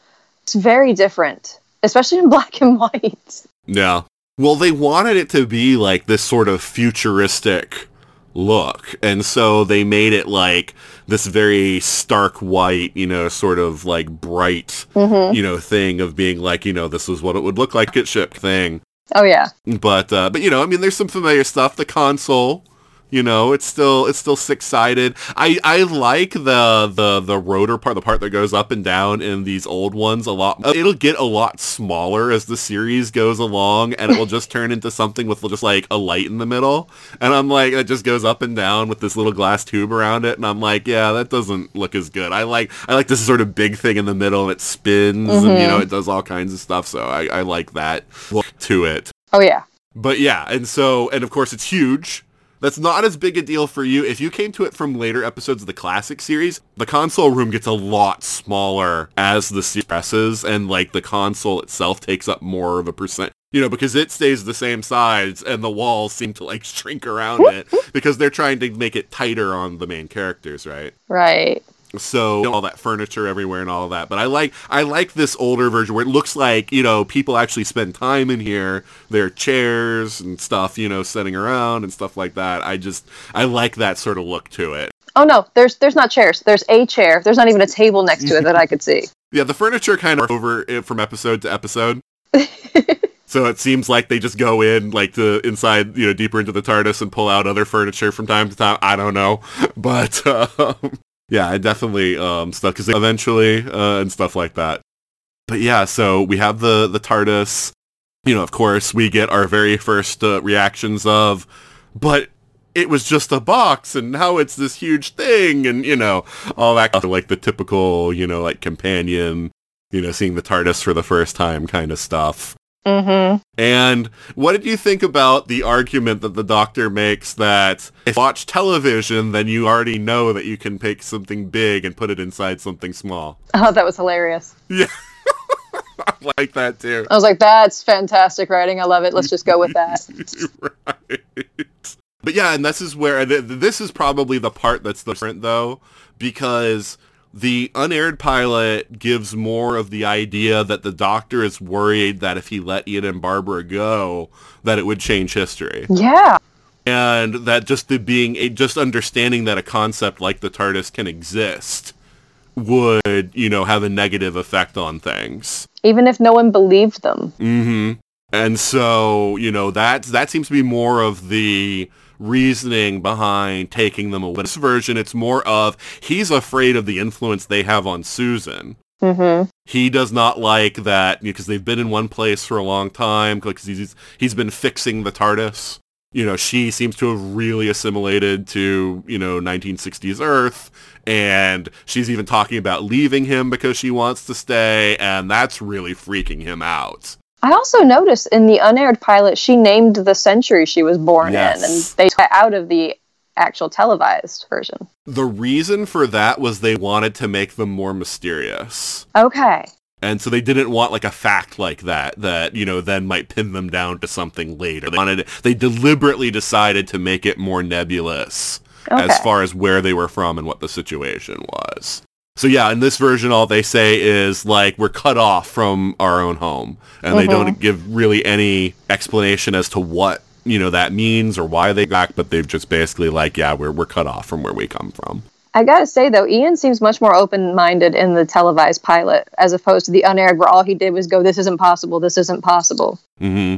It's very different, especially in black and white. yeah. Well, they wanted it to be like this sort of futuristic look, and so they made it like this very stark white, you know, sort of like bright, you know, thing of being like, you know, this is what it would look like at ship thing. Oh yeah, But uh, but you know, I mean, there's some familiar stuff. The console, you know, it's still it's still six sided. I I like the the the rotor part, the part that goes up and down in these old ones a lot. Uh, it'll get a lot smaller as the series goes along, and it will just turn into something with just like a light in the middle. And I'm like, it just goes up and down with this little glass tube around it, and I'm like, yeah, that doesn't look as good. I like I like this sort of big thing in the middle, and it spins, and you know, mm-hmm. it does all kinds of stuff. So I I like that look to it. oh yeah. But yeah, and so, and of course it's huge. That's not as big a deal for you. If you came to it from later episodes of the classic series, the console room gets a lot smaller as the series progresses, and like the console itself takes up more of a percent. You know, because it stays the same size and the walls seem to like shrink around it because they're trying to make it tighter on the main characters, right? Right. So all that furniture everywhere and all of that but i like i like this older version where it looks like you know people actually spend time in here there are chairs and stuff you know sitting around and stuff like that i just i like that sort of look to it Oh no, there's there's not chairs. There's a chair. There's not even a table next to it that I could see. yeah the furniture kind of over it from episode to episode so it seems like they just go in like to inside you know deeper into the tardis and pull out other furniture from time to time i don't know but um, yeah i definitely um stuff because eventually uh, and stuff like that but yeah, so we have the the TARDIS. You know, of course, we get our very first uh, reactions of, but it was just a box and now it's this huge thing and you know all that like the typical you know like companion you know seeing the TARDIS for the first time kind of stuff. Mm-hmm. And what did you think about the argument that the doctor makes that if you watch television, then you already know that you can take something big and put it inside something small? Oh, that was hilarious. Yeah. I like that too. I was like, that's fantastic writing. I love it. Let's just go with that. right. But yeah, and this is where th- this is probably the part that's different though, because the unaired pilot gives more of the idea that the doctor is worried that if he let Ian and Barbara go, that it would change history. Yeah. And that just the being a, just understanding that a concept like the TARDIS can exist would, you know, have a negative effect on things. Even if no one believed them. Mm-hmm. And so, you know, that that seems to be more of the reasoning behind taking them away. This version, it's more of he's afraid of the influence they have on Susan. Mm-hmm. He does not like that because they've been in one place for a long time because he's he's been fixing the TARDIS. You know, she seems to have really assimilated to, you know, 1960s Earth, and she's even talking about leaving him because she wants to stay, and that's really freaking him out. I also noticed in the unaired pilot, she named the century she was born Yes. in, and they took it out of the actual televised version. The reason for that was they wanted to make them more mysterious. Okay. And so they didn't want like a fact like that that, you know, then might pin them down to something later. They wanted they deliberately decided to make it more nebulous as far as where they were from and what the situation was. So yeah, in this version all they say is like we're cut off from our own home and they don't give really any explanation as to what, you know, that means or why they back, but they've just basically like, yeah, we're we're cut off from where we come from. I gotta say though, Ian seems much more open-minded in the televised pilot as opposed to the unaired, where all he did was go, "This isn't possible. This isn't possible." hmm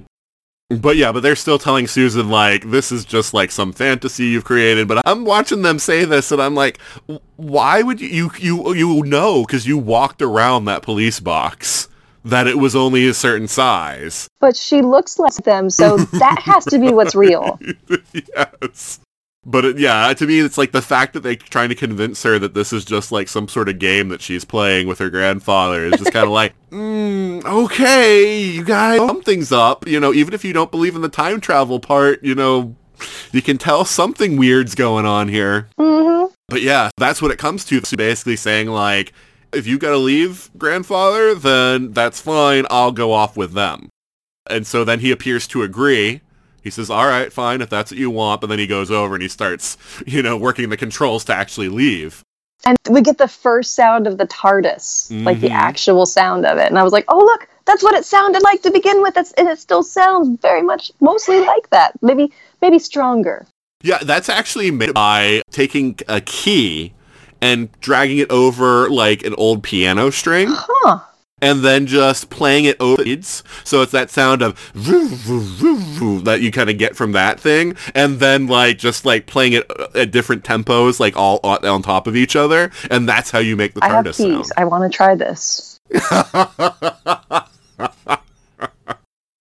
But yeah, but they're still telling Susan like this is just like some fantasy you've created. But I'm watching them say this, and I'm like, why would you you you, you know because you walked around that police box that it was only a certain size. But she looks like them, so that has to be what's real. yes. But it, yeah, to me, it's like the fact that they're trying to convince her that this is just like some sort of game that she's playing with her grandfather is just kind of like, mm, okay, you guys, something's up. You know, even if you don't believe in the time travel part, you know, you can tell something weird's going on here. hmm But yeah, that's what it comes to. So basically saying like, if you gotta leave, grandfather, then that's fine. I'll go off with them. And so then he appears to agree. He says, all right, fine, if that's what you want. But then he goes over and he starts, you know, working the controls to actually leave. And we get the first sound of the TARDIS, like the Mhm. actual sound of it. And I was like, oh, look, that's what it sounded like to begin with. That's, and it still sounds very much mostly like that. Maybe, maybe stronger. Yeah, that's actually made by taking a key and dragging it over like an old piano string. Huh. And then just playing it over leads. So it's that sound of voo, voo, voo, voo that you kind of get from that thing, and then like just like playing it uh, at different tempos, like all on, on top of each other, and that's how you make the I have keys. sound. I want to try this.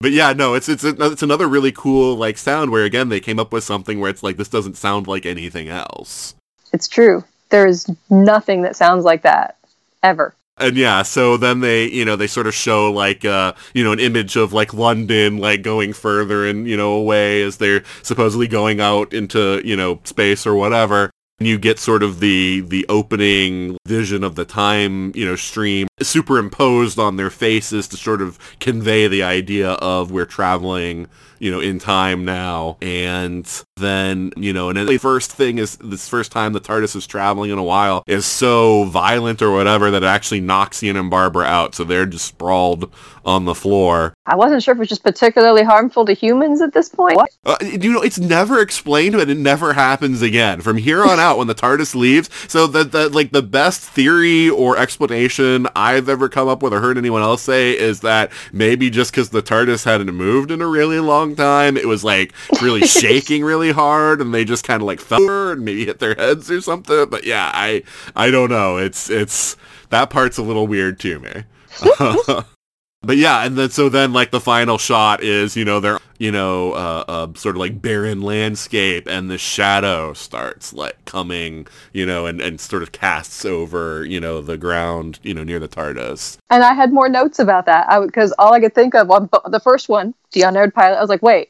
But yeah, no, it's it's it's another really cool like sound where again they came up with something where it's like this doesn't sound like anything else. It's true. There is nothing that sounds like that ever. And yeah, so then they, you know, they sort of show like, uh, you know, an image of like London, like going further and, you know, away as they're supposedly going out into, you know, space or whatever. And you get sort of the, the opening vision of the time, you know, stream superimposed on their faces to sort of convey the idea of we're traveling, you know, in time now. And then, you know, and the first thing is this first time the TARDIS is traveling in a while is so violent or whatever that it actually knocks Ian and Barbara out. So they're just sprawled on the floor. I wasn't sure if it was just particularly harmful to humans at this point. What? Uh, you know, it's never explained, but it never happens again from here on out when the TARDIS leaves. So that the like the best theory or explanation I've ever come up with or heard anyone else say is that maybe just because the TARDIS hadn't moved in a really long time, it was like really shaking really hard, and they just kind of like fell over and maybe hit their heads or something. But yeah, I I don't know. It's it's that part's a little weird to me. but yeah, and then so then like the final shot is you know they're you know uh, uh, sort of like barren landscape, and the shadow starts like coming you know and and sort of casts over you know the ground you know near the TARDIS. And I had more notes about that because all I could think of on the first one, the unaired pilot, I was like, wait,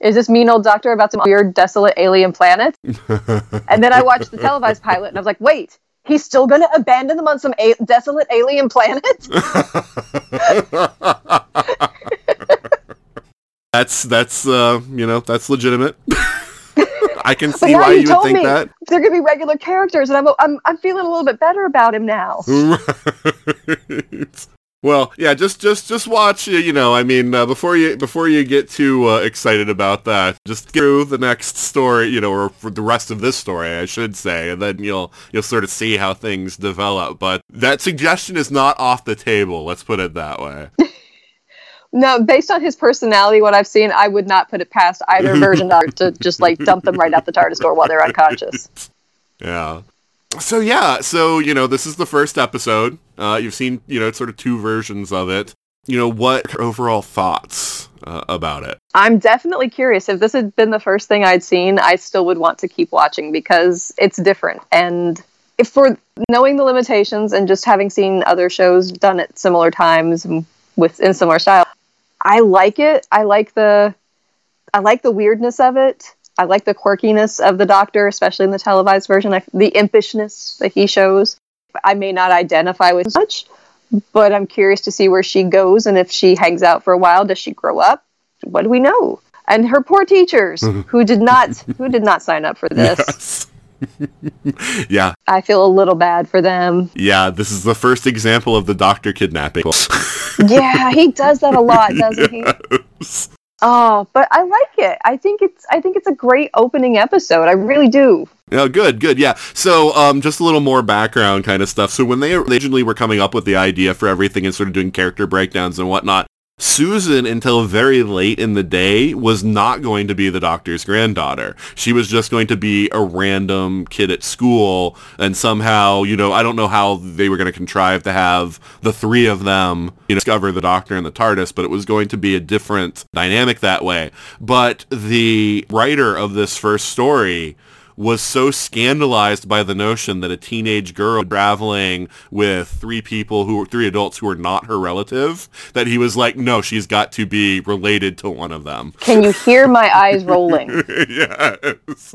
is this mean old doctor about some weird, desolate alien planet? and then I watched the televised pilot, and I was like, wait, he's still going to abandon them on some a- desolate alien planet? that's that's uh, you know that's legitimate. I can see why you you would think me that. they're going to be regular characters, and I'm, I'm I'm feeling a little bit better about him now. Right. Well, yeah, just just just watch. uh, You know, I mean, uh, before you before you get too uh, excited about that, just get through the next story. You know, or the rest of this story, I should say, and then you'll you'll sort of see how things develop. But that suggestion is not off the table. Let's put it that way. No, based on his personality, what I've seen, I would not put it past either version to just like dump them right out the TARDIS door while they're unconscious. Yeah. So yeah, so you know, this is the first episode. Uh, you've seen you know sort of two versions of it. You know, what overall thoughts uh, about it? I'm definitely curious. If this had been the first thing I'd seen, I still would want to keep watching because it's different. And if for knowing the limitations and just having seen other shows done at similar times with in similar style, I like it. I like the I like the weirdness of it. I like the quirkiness of the Doctor, especially in the televised version. I, the impishness that he shows. I may not identify with much, but I'm curious to see where she goes and if she hangs out for a while. Does she grow up? What do we know? And her poor teachers who did not who did not sign up for this. Yes. yeah, I feel a little bad for them. yeah. This is the first example of the doctor kidnapping. Yeah, he does that a lot, doesn't he? Oh, but I like it. I think it's I think it's a great opening episode. I really do. Oh, good, good, yeah. So, um, just a little more background kind of stuff. So, when they originally were coming up with the idea for everything and sort of doing character breakdowns and whatnot, Susan, until very late in the day, was not going to be the doctor's granddaughter. She was just going to be a random kid at school, and somehow, you know, I don't know how they were going to contrive to have the three of them, you know, discover the doctor and the TARDIS, but it was going to be a different dynamic that way. But the writer of this first story was so scandalized by the notion that a teenage girl traveling with three people who were three adults who were not her relative that he was like no she's got to be related to one of them. Can you hear my eyes rolling? yes.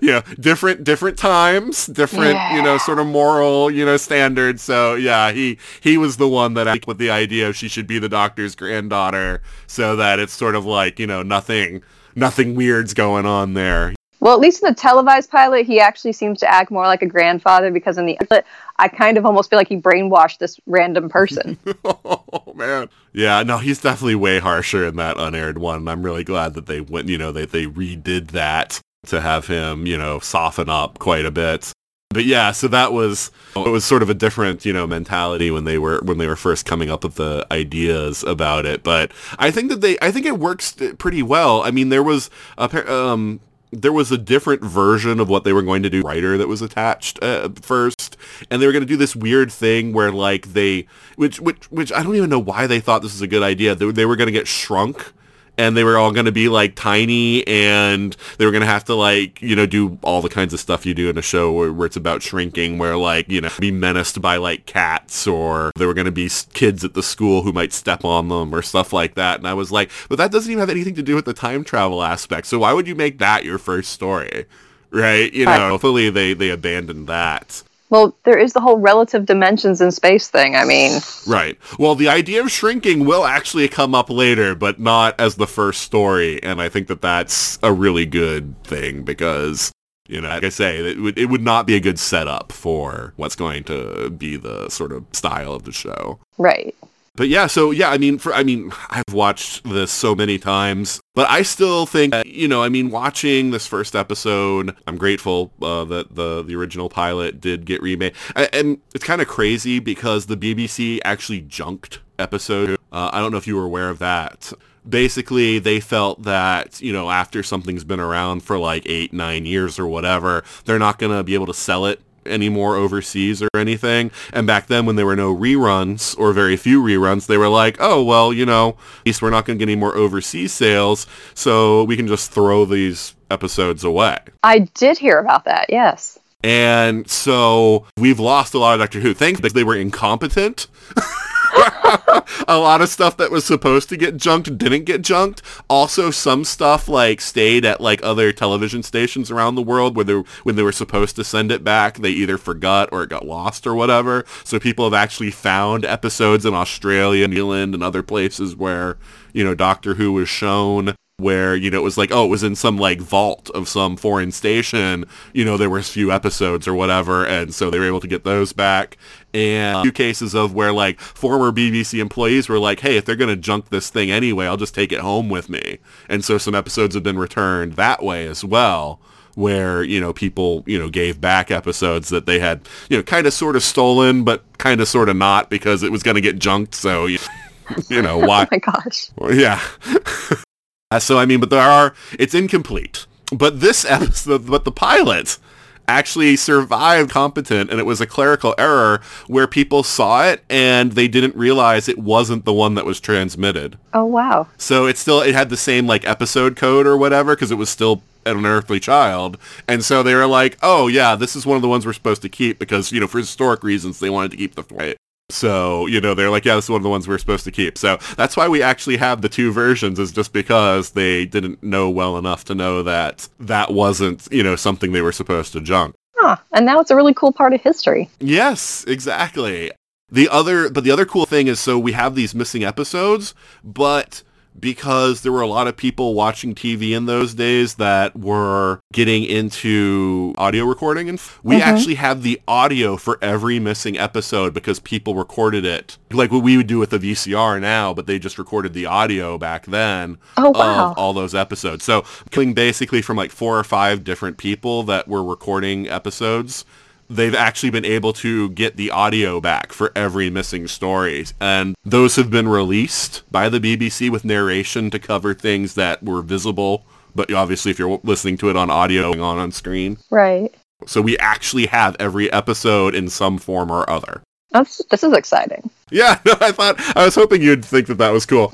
Yeah different different times different you know sort of moral you know standards. So yeah he he was the one that I with the idea of she should be the doctor's granddaughter so that it's sort of like you know nothing nothing weird's going on there Well, at least in the televised pilot, he actually seems to act more like a grandfather because in the pilot, I kind of almost feel like he brainwashed this random person. oh man. Yeah no he's definitely way harsher in that unaired one. I'm really glad that they went you know they, they redid that to have him you know soften up quite a bit. But yeah so that was it was sort of a different you know mentality when they were when they were first coming up with the ideas about it. But i think that they i think it works pretty well. I mean there was a um there was a different version of what they were going to do writer that was attached uh, first. And they were going to do this weird thing where like they which which which I don't even know why they thought this was a good idea. They, they were going to get shrunk and they were all going to be like tiny and they were going to have to like you know do all the kinds of stuff you do in a show where, where it's about shrinking where like you know be menaced by like cats or there were going to be kids at the school who might step on them or stuff like that and i was like but that doesn't even have anything to do with the time travel aspect so why would you make that your first story? Right? You know Right. hopefully they they abandoned that well, there is the whole relative dimensions in space thing. I mean, Right. Well, the idea of shrinking will actually come up later, but not as the first story, and I think that that's a really good thing because, you know, like I say, it would it would not be a good setup for what's going to be the sort of style of the show. right. But yeah, so yeah, I mean, for I mean, I've watched this so many times, but I still think, that, you know, I mean, watching this first episode, I'm grateful uh, that the the original pilot did get remade, and it's kind of crazy because the BBC actually junked episode. Uh, I don't know if you were aware of that. Basically, they felt that you know after something's been around for like eight, nine years or whatever, they're not gonna be able to sell it any more overseas or anything. And back then when there were no reruns or very few reruns, they were like, oh, well, you know, at least we're not going to get any more overseas sales, so we can just throw these episodes away. I did hear about that. Yes. And so we've lost a lot of Doctor Who. Thanks because they were incompetent. a lot of stuff that was supposed to get junked didn't get junked. Also, some stuff like stayed at like other television stations around the world where they when they were supposed to send it back, they either forgot or it got lost or whatever. So people have actually found episodes in Australia, New Zealand, and other places where you know Doctor Who was shown where you know it was like oh it was in some like vault of some foreign station you know there were a few episodes or whatever and so they were able to get those back and a few cases of where like former BBC employees were like hey if they're going to junk this thing anyway I'll just take it home with me and so some episodes have been returned that way as well where you know people you know gave back episodes that they had you know kind of sort of stolen but kind of sort of not because it was going to get junked so you, you know oh why Oh my gosh. yeah. Uh, so I mean, but there are it's incomplete. But this episode, but the pilot actually survived competent, and it was a clerical error where people saw it and they didn't realize it wasn't the one that was transmitted. Oh wow. So it still it had the same like episode code or whatever because it was still an unearthly child, and so they were like, oh yeah, this is one of the ones we're supposed to keep because you know for historic reasons they wanted to keep the right. So, you know, they're like, yeah, this is one of the ones we're supposed to keep. So that's why we actually have the two versions is just because they didn't know well enough to know that that wasn't, you know, something they were supposed to junk. Huh. And now it's a really cool part of history. Yes, exactly. The other, but the other cool thing is, so we have these missing episodes, but because there were a lot of people watching TV in those days that were getting into audio recording, and we mm-hmm. actually have the audio for every missing episode because people recorded it, like what we would do with the VCR now, but they just recorded the audio back then Oh, wow. of all those episodes. So coming basically from like four or five different people that were recording episodes they've actually been able to get the audio back for every missing story. And those have been released by the BBC with narration to cover things that were visible. But obviously, if you're listening to it on audio on on screen. Right. So we actually have every episode in some form or other. That's this is exciting. Yeah, no, I thought, I was hoping you'd think that that was cool.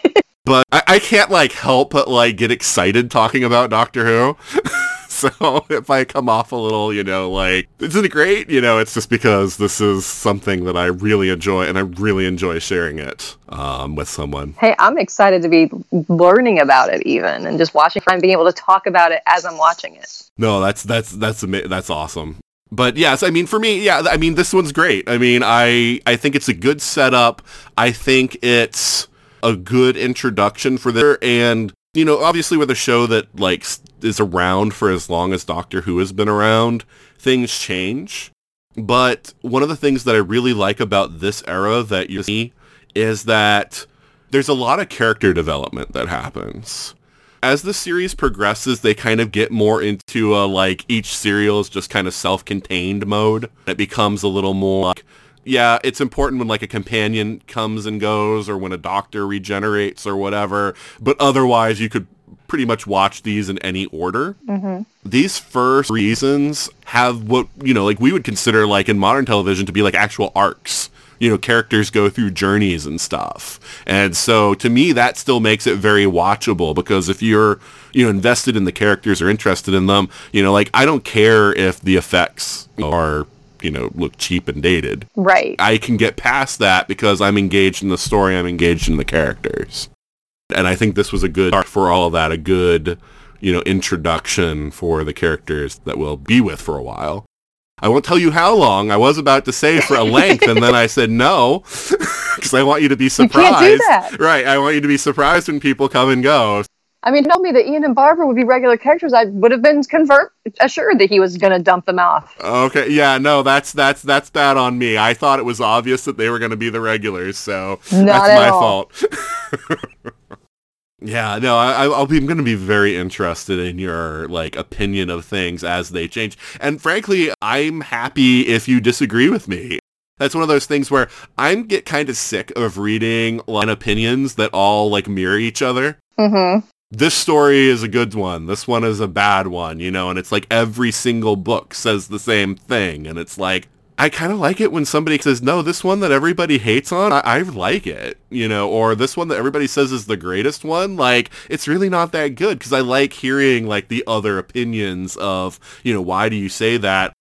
but I, I can't like help but like get excited talking about Doctor Who. so if I come off a little, you know, like, isn't it great? You know, it's just because this is something that I really enjoy and I really enjoy sharing it um, with someone. Hey, I'm excited to be learning about it even and just watching and being able to talk about it as I'm watching it. No, that's that's that's ama- that's awesome. But yes, I mean for me, yeah, I mean this one's great. I mean, I I think it's a good setup. I think it's a good introduction for there and you know, obviously with a show that like is around for as long as Doctor Who has been around, things change. But one of the things that I really like about this era that you see is that there's a lot of character development that happens. As the series progresses, they kind of get more into a like each serial is just kind of self-contained mode. It becomes a little more like, yeah, it's important when like a companion comes and goes or when a doctor regenerates or whatever, but otherwise you could pretty much watch these in any order. Mm-hmm. These first reasons have what, you know, like we would consider like in modern television to be like actual arcs. You know, characters go through journeys and stuff. And so to me that still makes it very watchable because if you're, you know, invested in the characters or interested in them, you know, like I don't care if the effects are, you know, look cheap and dated. Right. I can get past that because I'm engaged in the story, I'm engaged in the characters. And I think this was a good start for all of that, a good, you know, introduction for the characters that we'll be with for a while. I won't tell you how long. I was about to say for a length, and then I said no, because I want you to be surprised. can't do that. Right. I want you to be surprised when people come and go. I mean, told me that Ian and Barbara would be regular characters. I would have been convert assured that he was going to dump them off. Okay, yeah, no, that's that's that's bad on me. I thought it was obvious that they were going to be the regulars, so Not that's at my all. fault. yeah, no, I, I- I'll be I'm going to be very interested in your like opinion of things as they change, and frankly, I'm happy if you disagree with me. That's one of those things where I'm get kind of sick of reading line opinions that all like mirror each other. Mm-hmm. This story is a good one. This one is a bad one, you know, and it's like every single book says the same thing. And it's like, I kind of like it when somebody says, no, this one that everybody hates on, I-, I like it, you know, or this one that everybody says is the greatest one. Like, it's really not that good because I like hearing like the other opinions of, you know, why do you say that?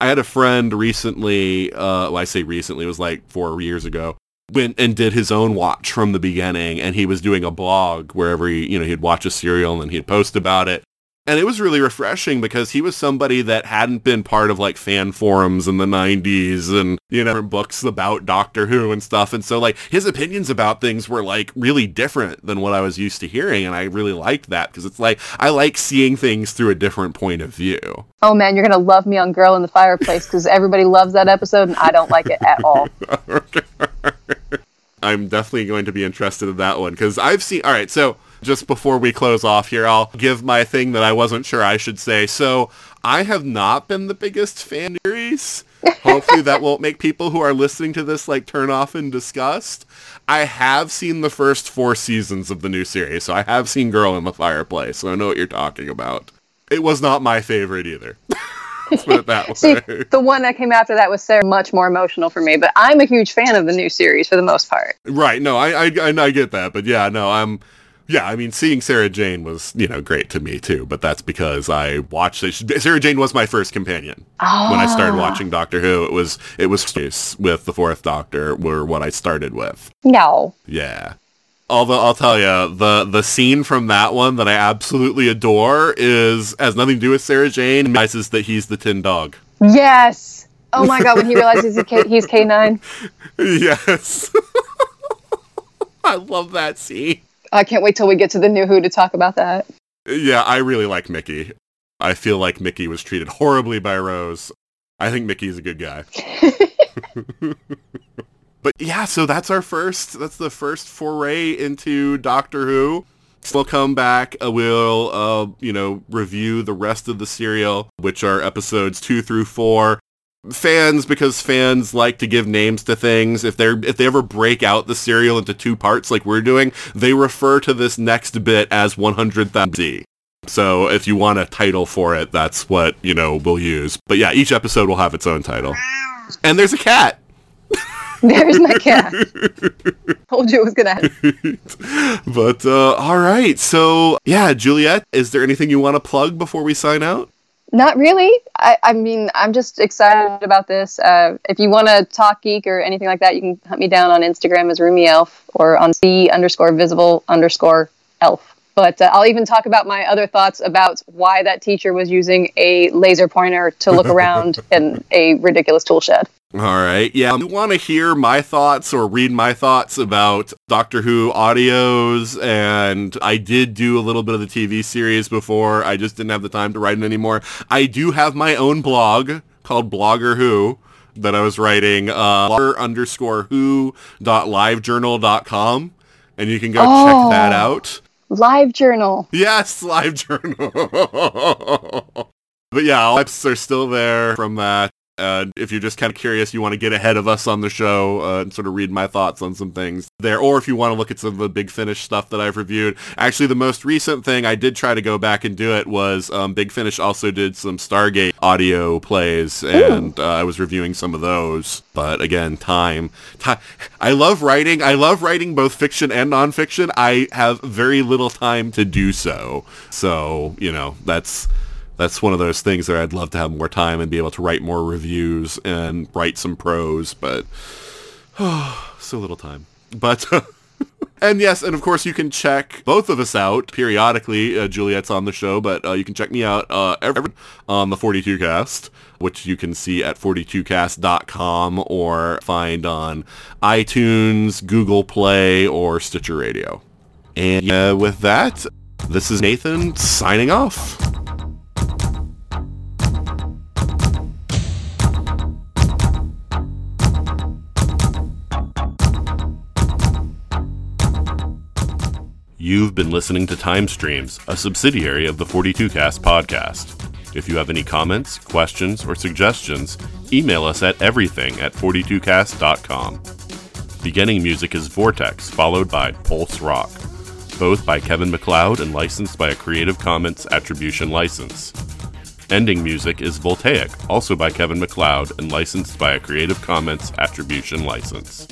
I had a friend recently, uh, well, I say recently, it was like four years ago, went and did his own watch from the beginning and he was doing a blog wherever he, you know, he'd watch a serial and he'd post about it. And it was really refreshing because he was somebody that hadn't been part of like fan forums in the 90s and, you know, books about Doctor Who and stuff. And so like his opinions about things were like really different than what I was used to hearing. And I really liked that because it's like, I like seeing things through a different point of view. Oh man, you're going to love me on Girl in the Fireplace because everybody loves that episode and I don't like it at all. I'm definitely going to be interested in that one because I've seen, all right, so just before we close off here, I'll give my thing that I wasn't sure I should say. So I have not been the biggest fan of series. Hopefully that won't make people who are listening to this like turn off in disgust. I have seen the first four seasons of the new series, so I have seen Girl in the Fireplace, so I know what you're talking about. It was not my favorite either. Let's put it that way. See, the one that came after that was Sarah, much more emotional for me, but I'm a huge fan of the new series for the most part. Right. No, I, I, I get that, but yeah, no, I'm, yeah, I mean, seeing Sarah Jane was, you know, great to me too, but that's because I watched it. Sarah Jane was my first companion oh. when I started ah. watching Doctor Who. It was, it was with the Fourth Doctor were what I started with. No. Yeah. Although I'll tell you, the the scene from that one that I absolutely adore is has nothing to do with Sarah Jane. Realizes that he's the Tin Dog. Yes. Oh my god, when he realizes he's K- he's K9. Yes. I love that scene. I can't wait till we get to the new Who to talk about that. Yeah, I really like Mickey. I feel like Mickey was treated horribly by Rose. I think Mickey's a good guy. but yeah, so that's our first, that's the first foray into Doctor Who. We'll come back. Uh, we'll, uh, you know, review the rest of the serial, which are episodes two through four. Fans, because fans like to give names to things. If they're if they ever break out the serial into two parts, like we're doing, they refer to this next bit as 100,000. So if you want a title for it, that's what you know we'll use. But yeah, each episode will have its own title. And there's a cat. There's my cat. Told you it was gonna happen. but uh, all right, so yeah, Juliet, is there anything you want to plug before we sign out? Not really. I, I mean, I'm just excited about this. Uh, if you want to talk geek or anything like that, you can hunt me down on Instagram as Roomy Elf or on C underscore visible underscore elf. But uh, I'll even talk about my other thoughts about why that teacher was using a laser pointer to look around in a ridiculous tool shed. All right. Yeah. If you want to hear my thoughts or read my thoughts about Doctor Who audios, and I did do a little bit of the TV series before. I just didn't have the time to write it anymore. I do have my own blog called Blogger Who that I was writing, uh, blogger underscore who dot livejournal dot com. And you can go Oh. check that out. Live journal. Yes, live journal. but yeah, all episodes are still there from that. Uh, if you're just kind of curious, you want to get ahead of us on the show uh, and sort of read my thoughts on some things there, or if you want to look at some of the Big Finish stuff that I've reviewed. Actually, the most recent thing I did try to go back and do it was um, Big Finish also did some Stargate audio plays, and uh, I was reviewing some of those. But again, time. time. I love writing. I love writing both fiction and nonfiction. I have very little time to do so. So you know that's that's one of those things that I'd love to have more time and be able to write more reviews and write some prose, but oh, so little time. But and yes, and of course you can check both of us out periodically. Uh, Juliet's on the show, but uh, you can check me out uh, every on the 42 Cast, which you can see at 42cast.com or find on iTunes, Google Play, or Stitcher Radio. And with that, this is Nathan signing off. You've been listening to Time Streams, a subsidiary of the 42cast podcast. If you have any comments, questions, or suggestions, email us at everything at 42cast.com. Beginning music is Vortex, followed by Pulse Rock. both by Kevin MacLeod and licensed by a Creative Commons Attribution license. Ending music is Voltaic, also by Kevin MacLeod and licensed by a Creative Commons Attribution license.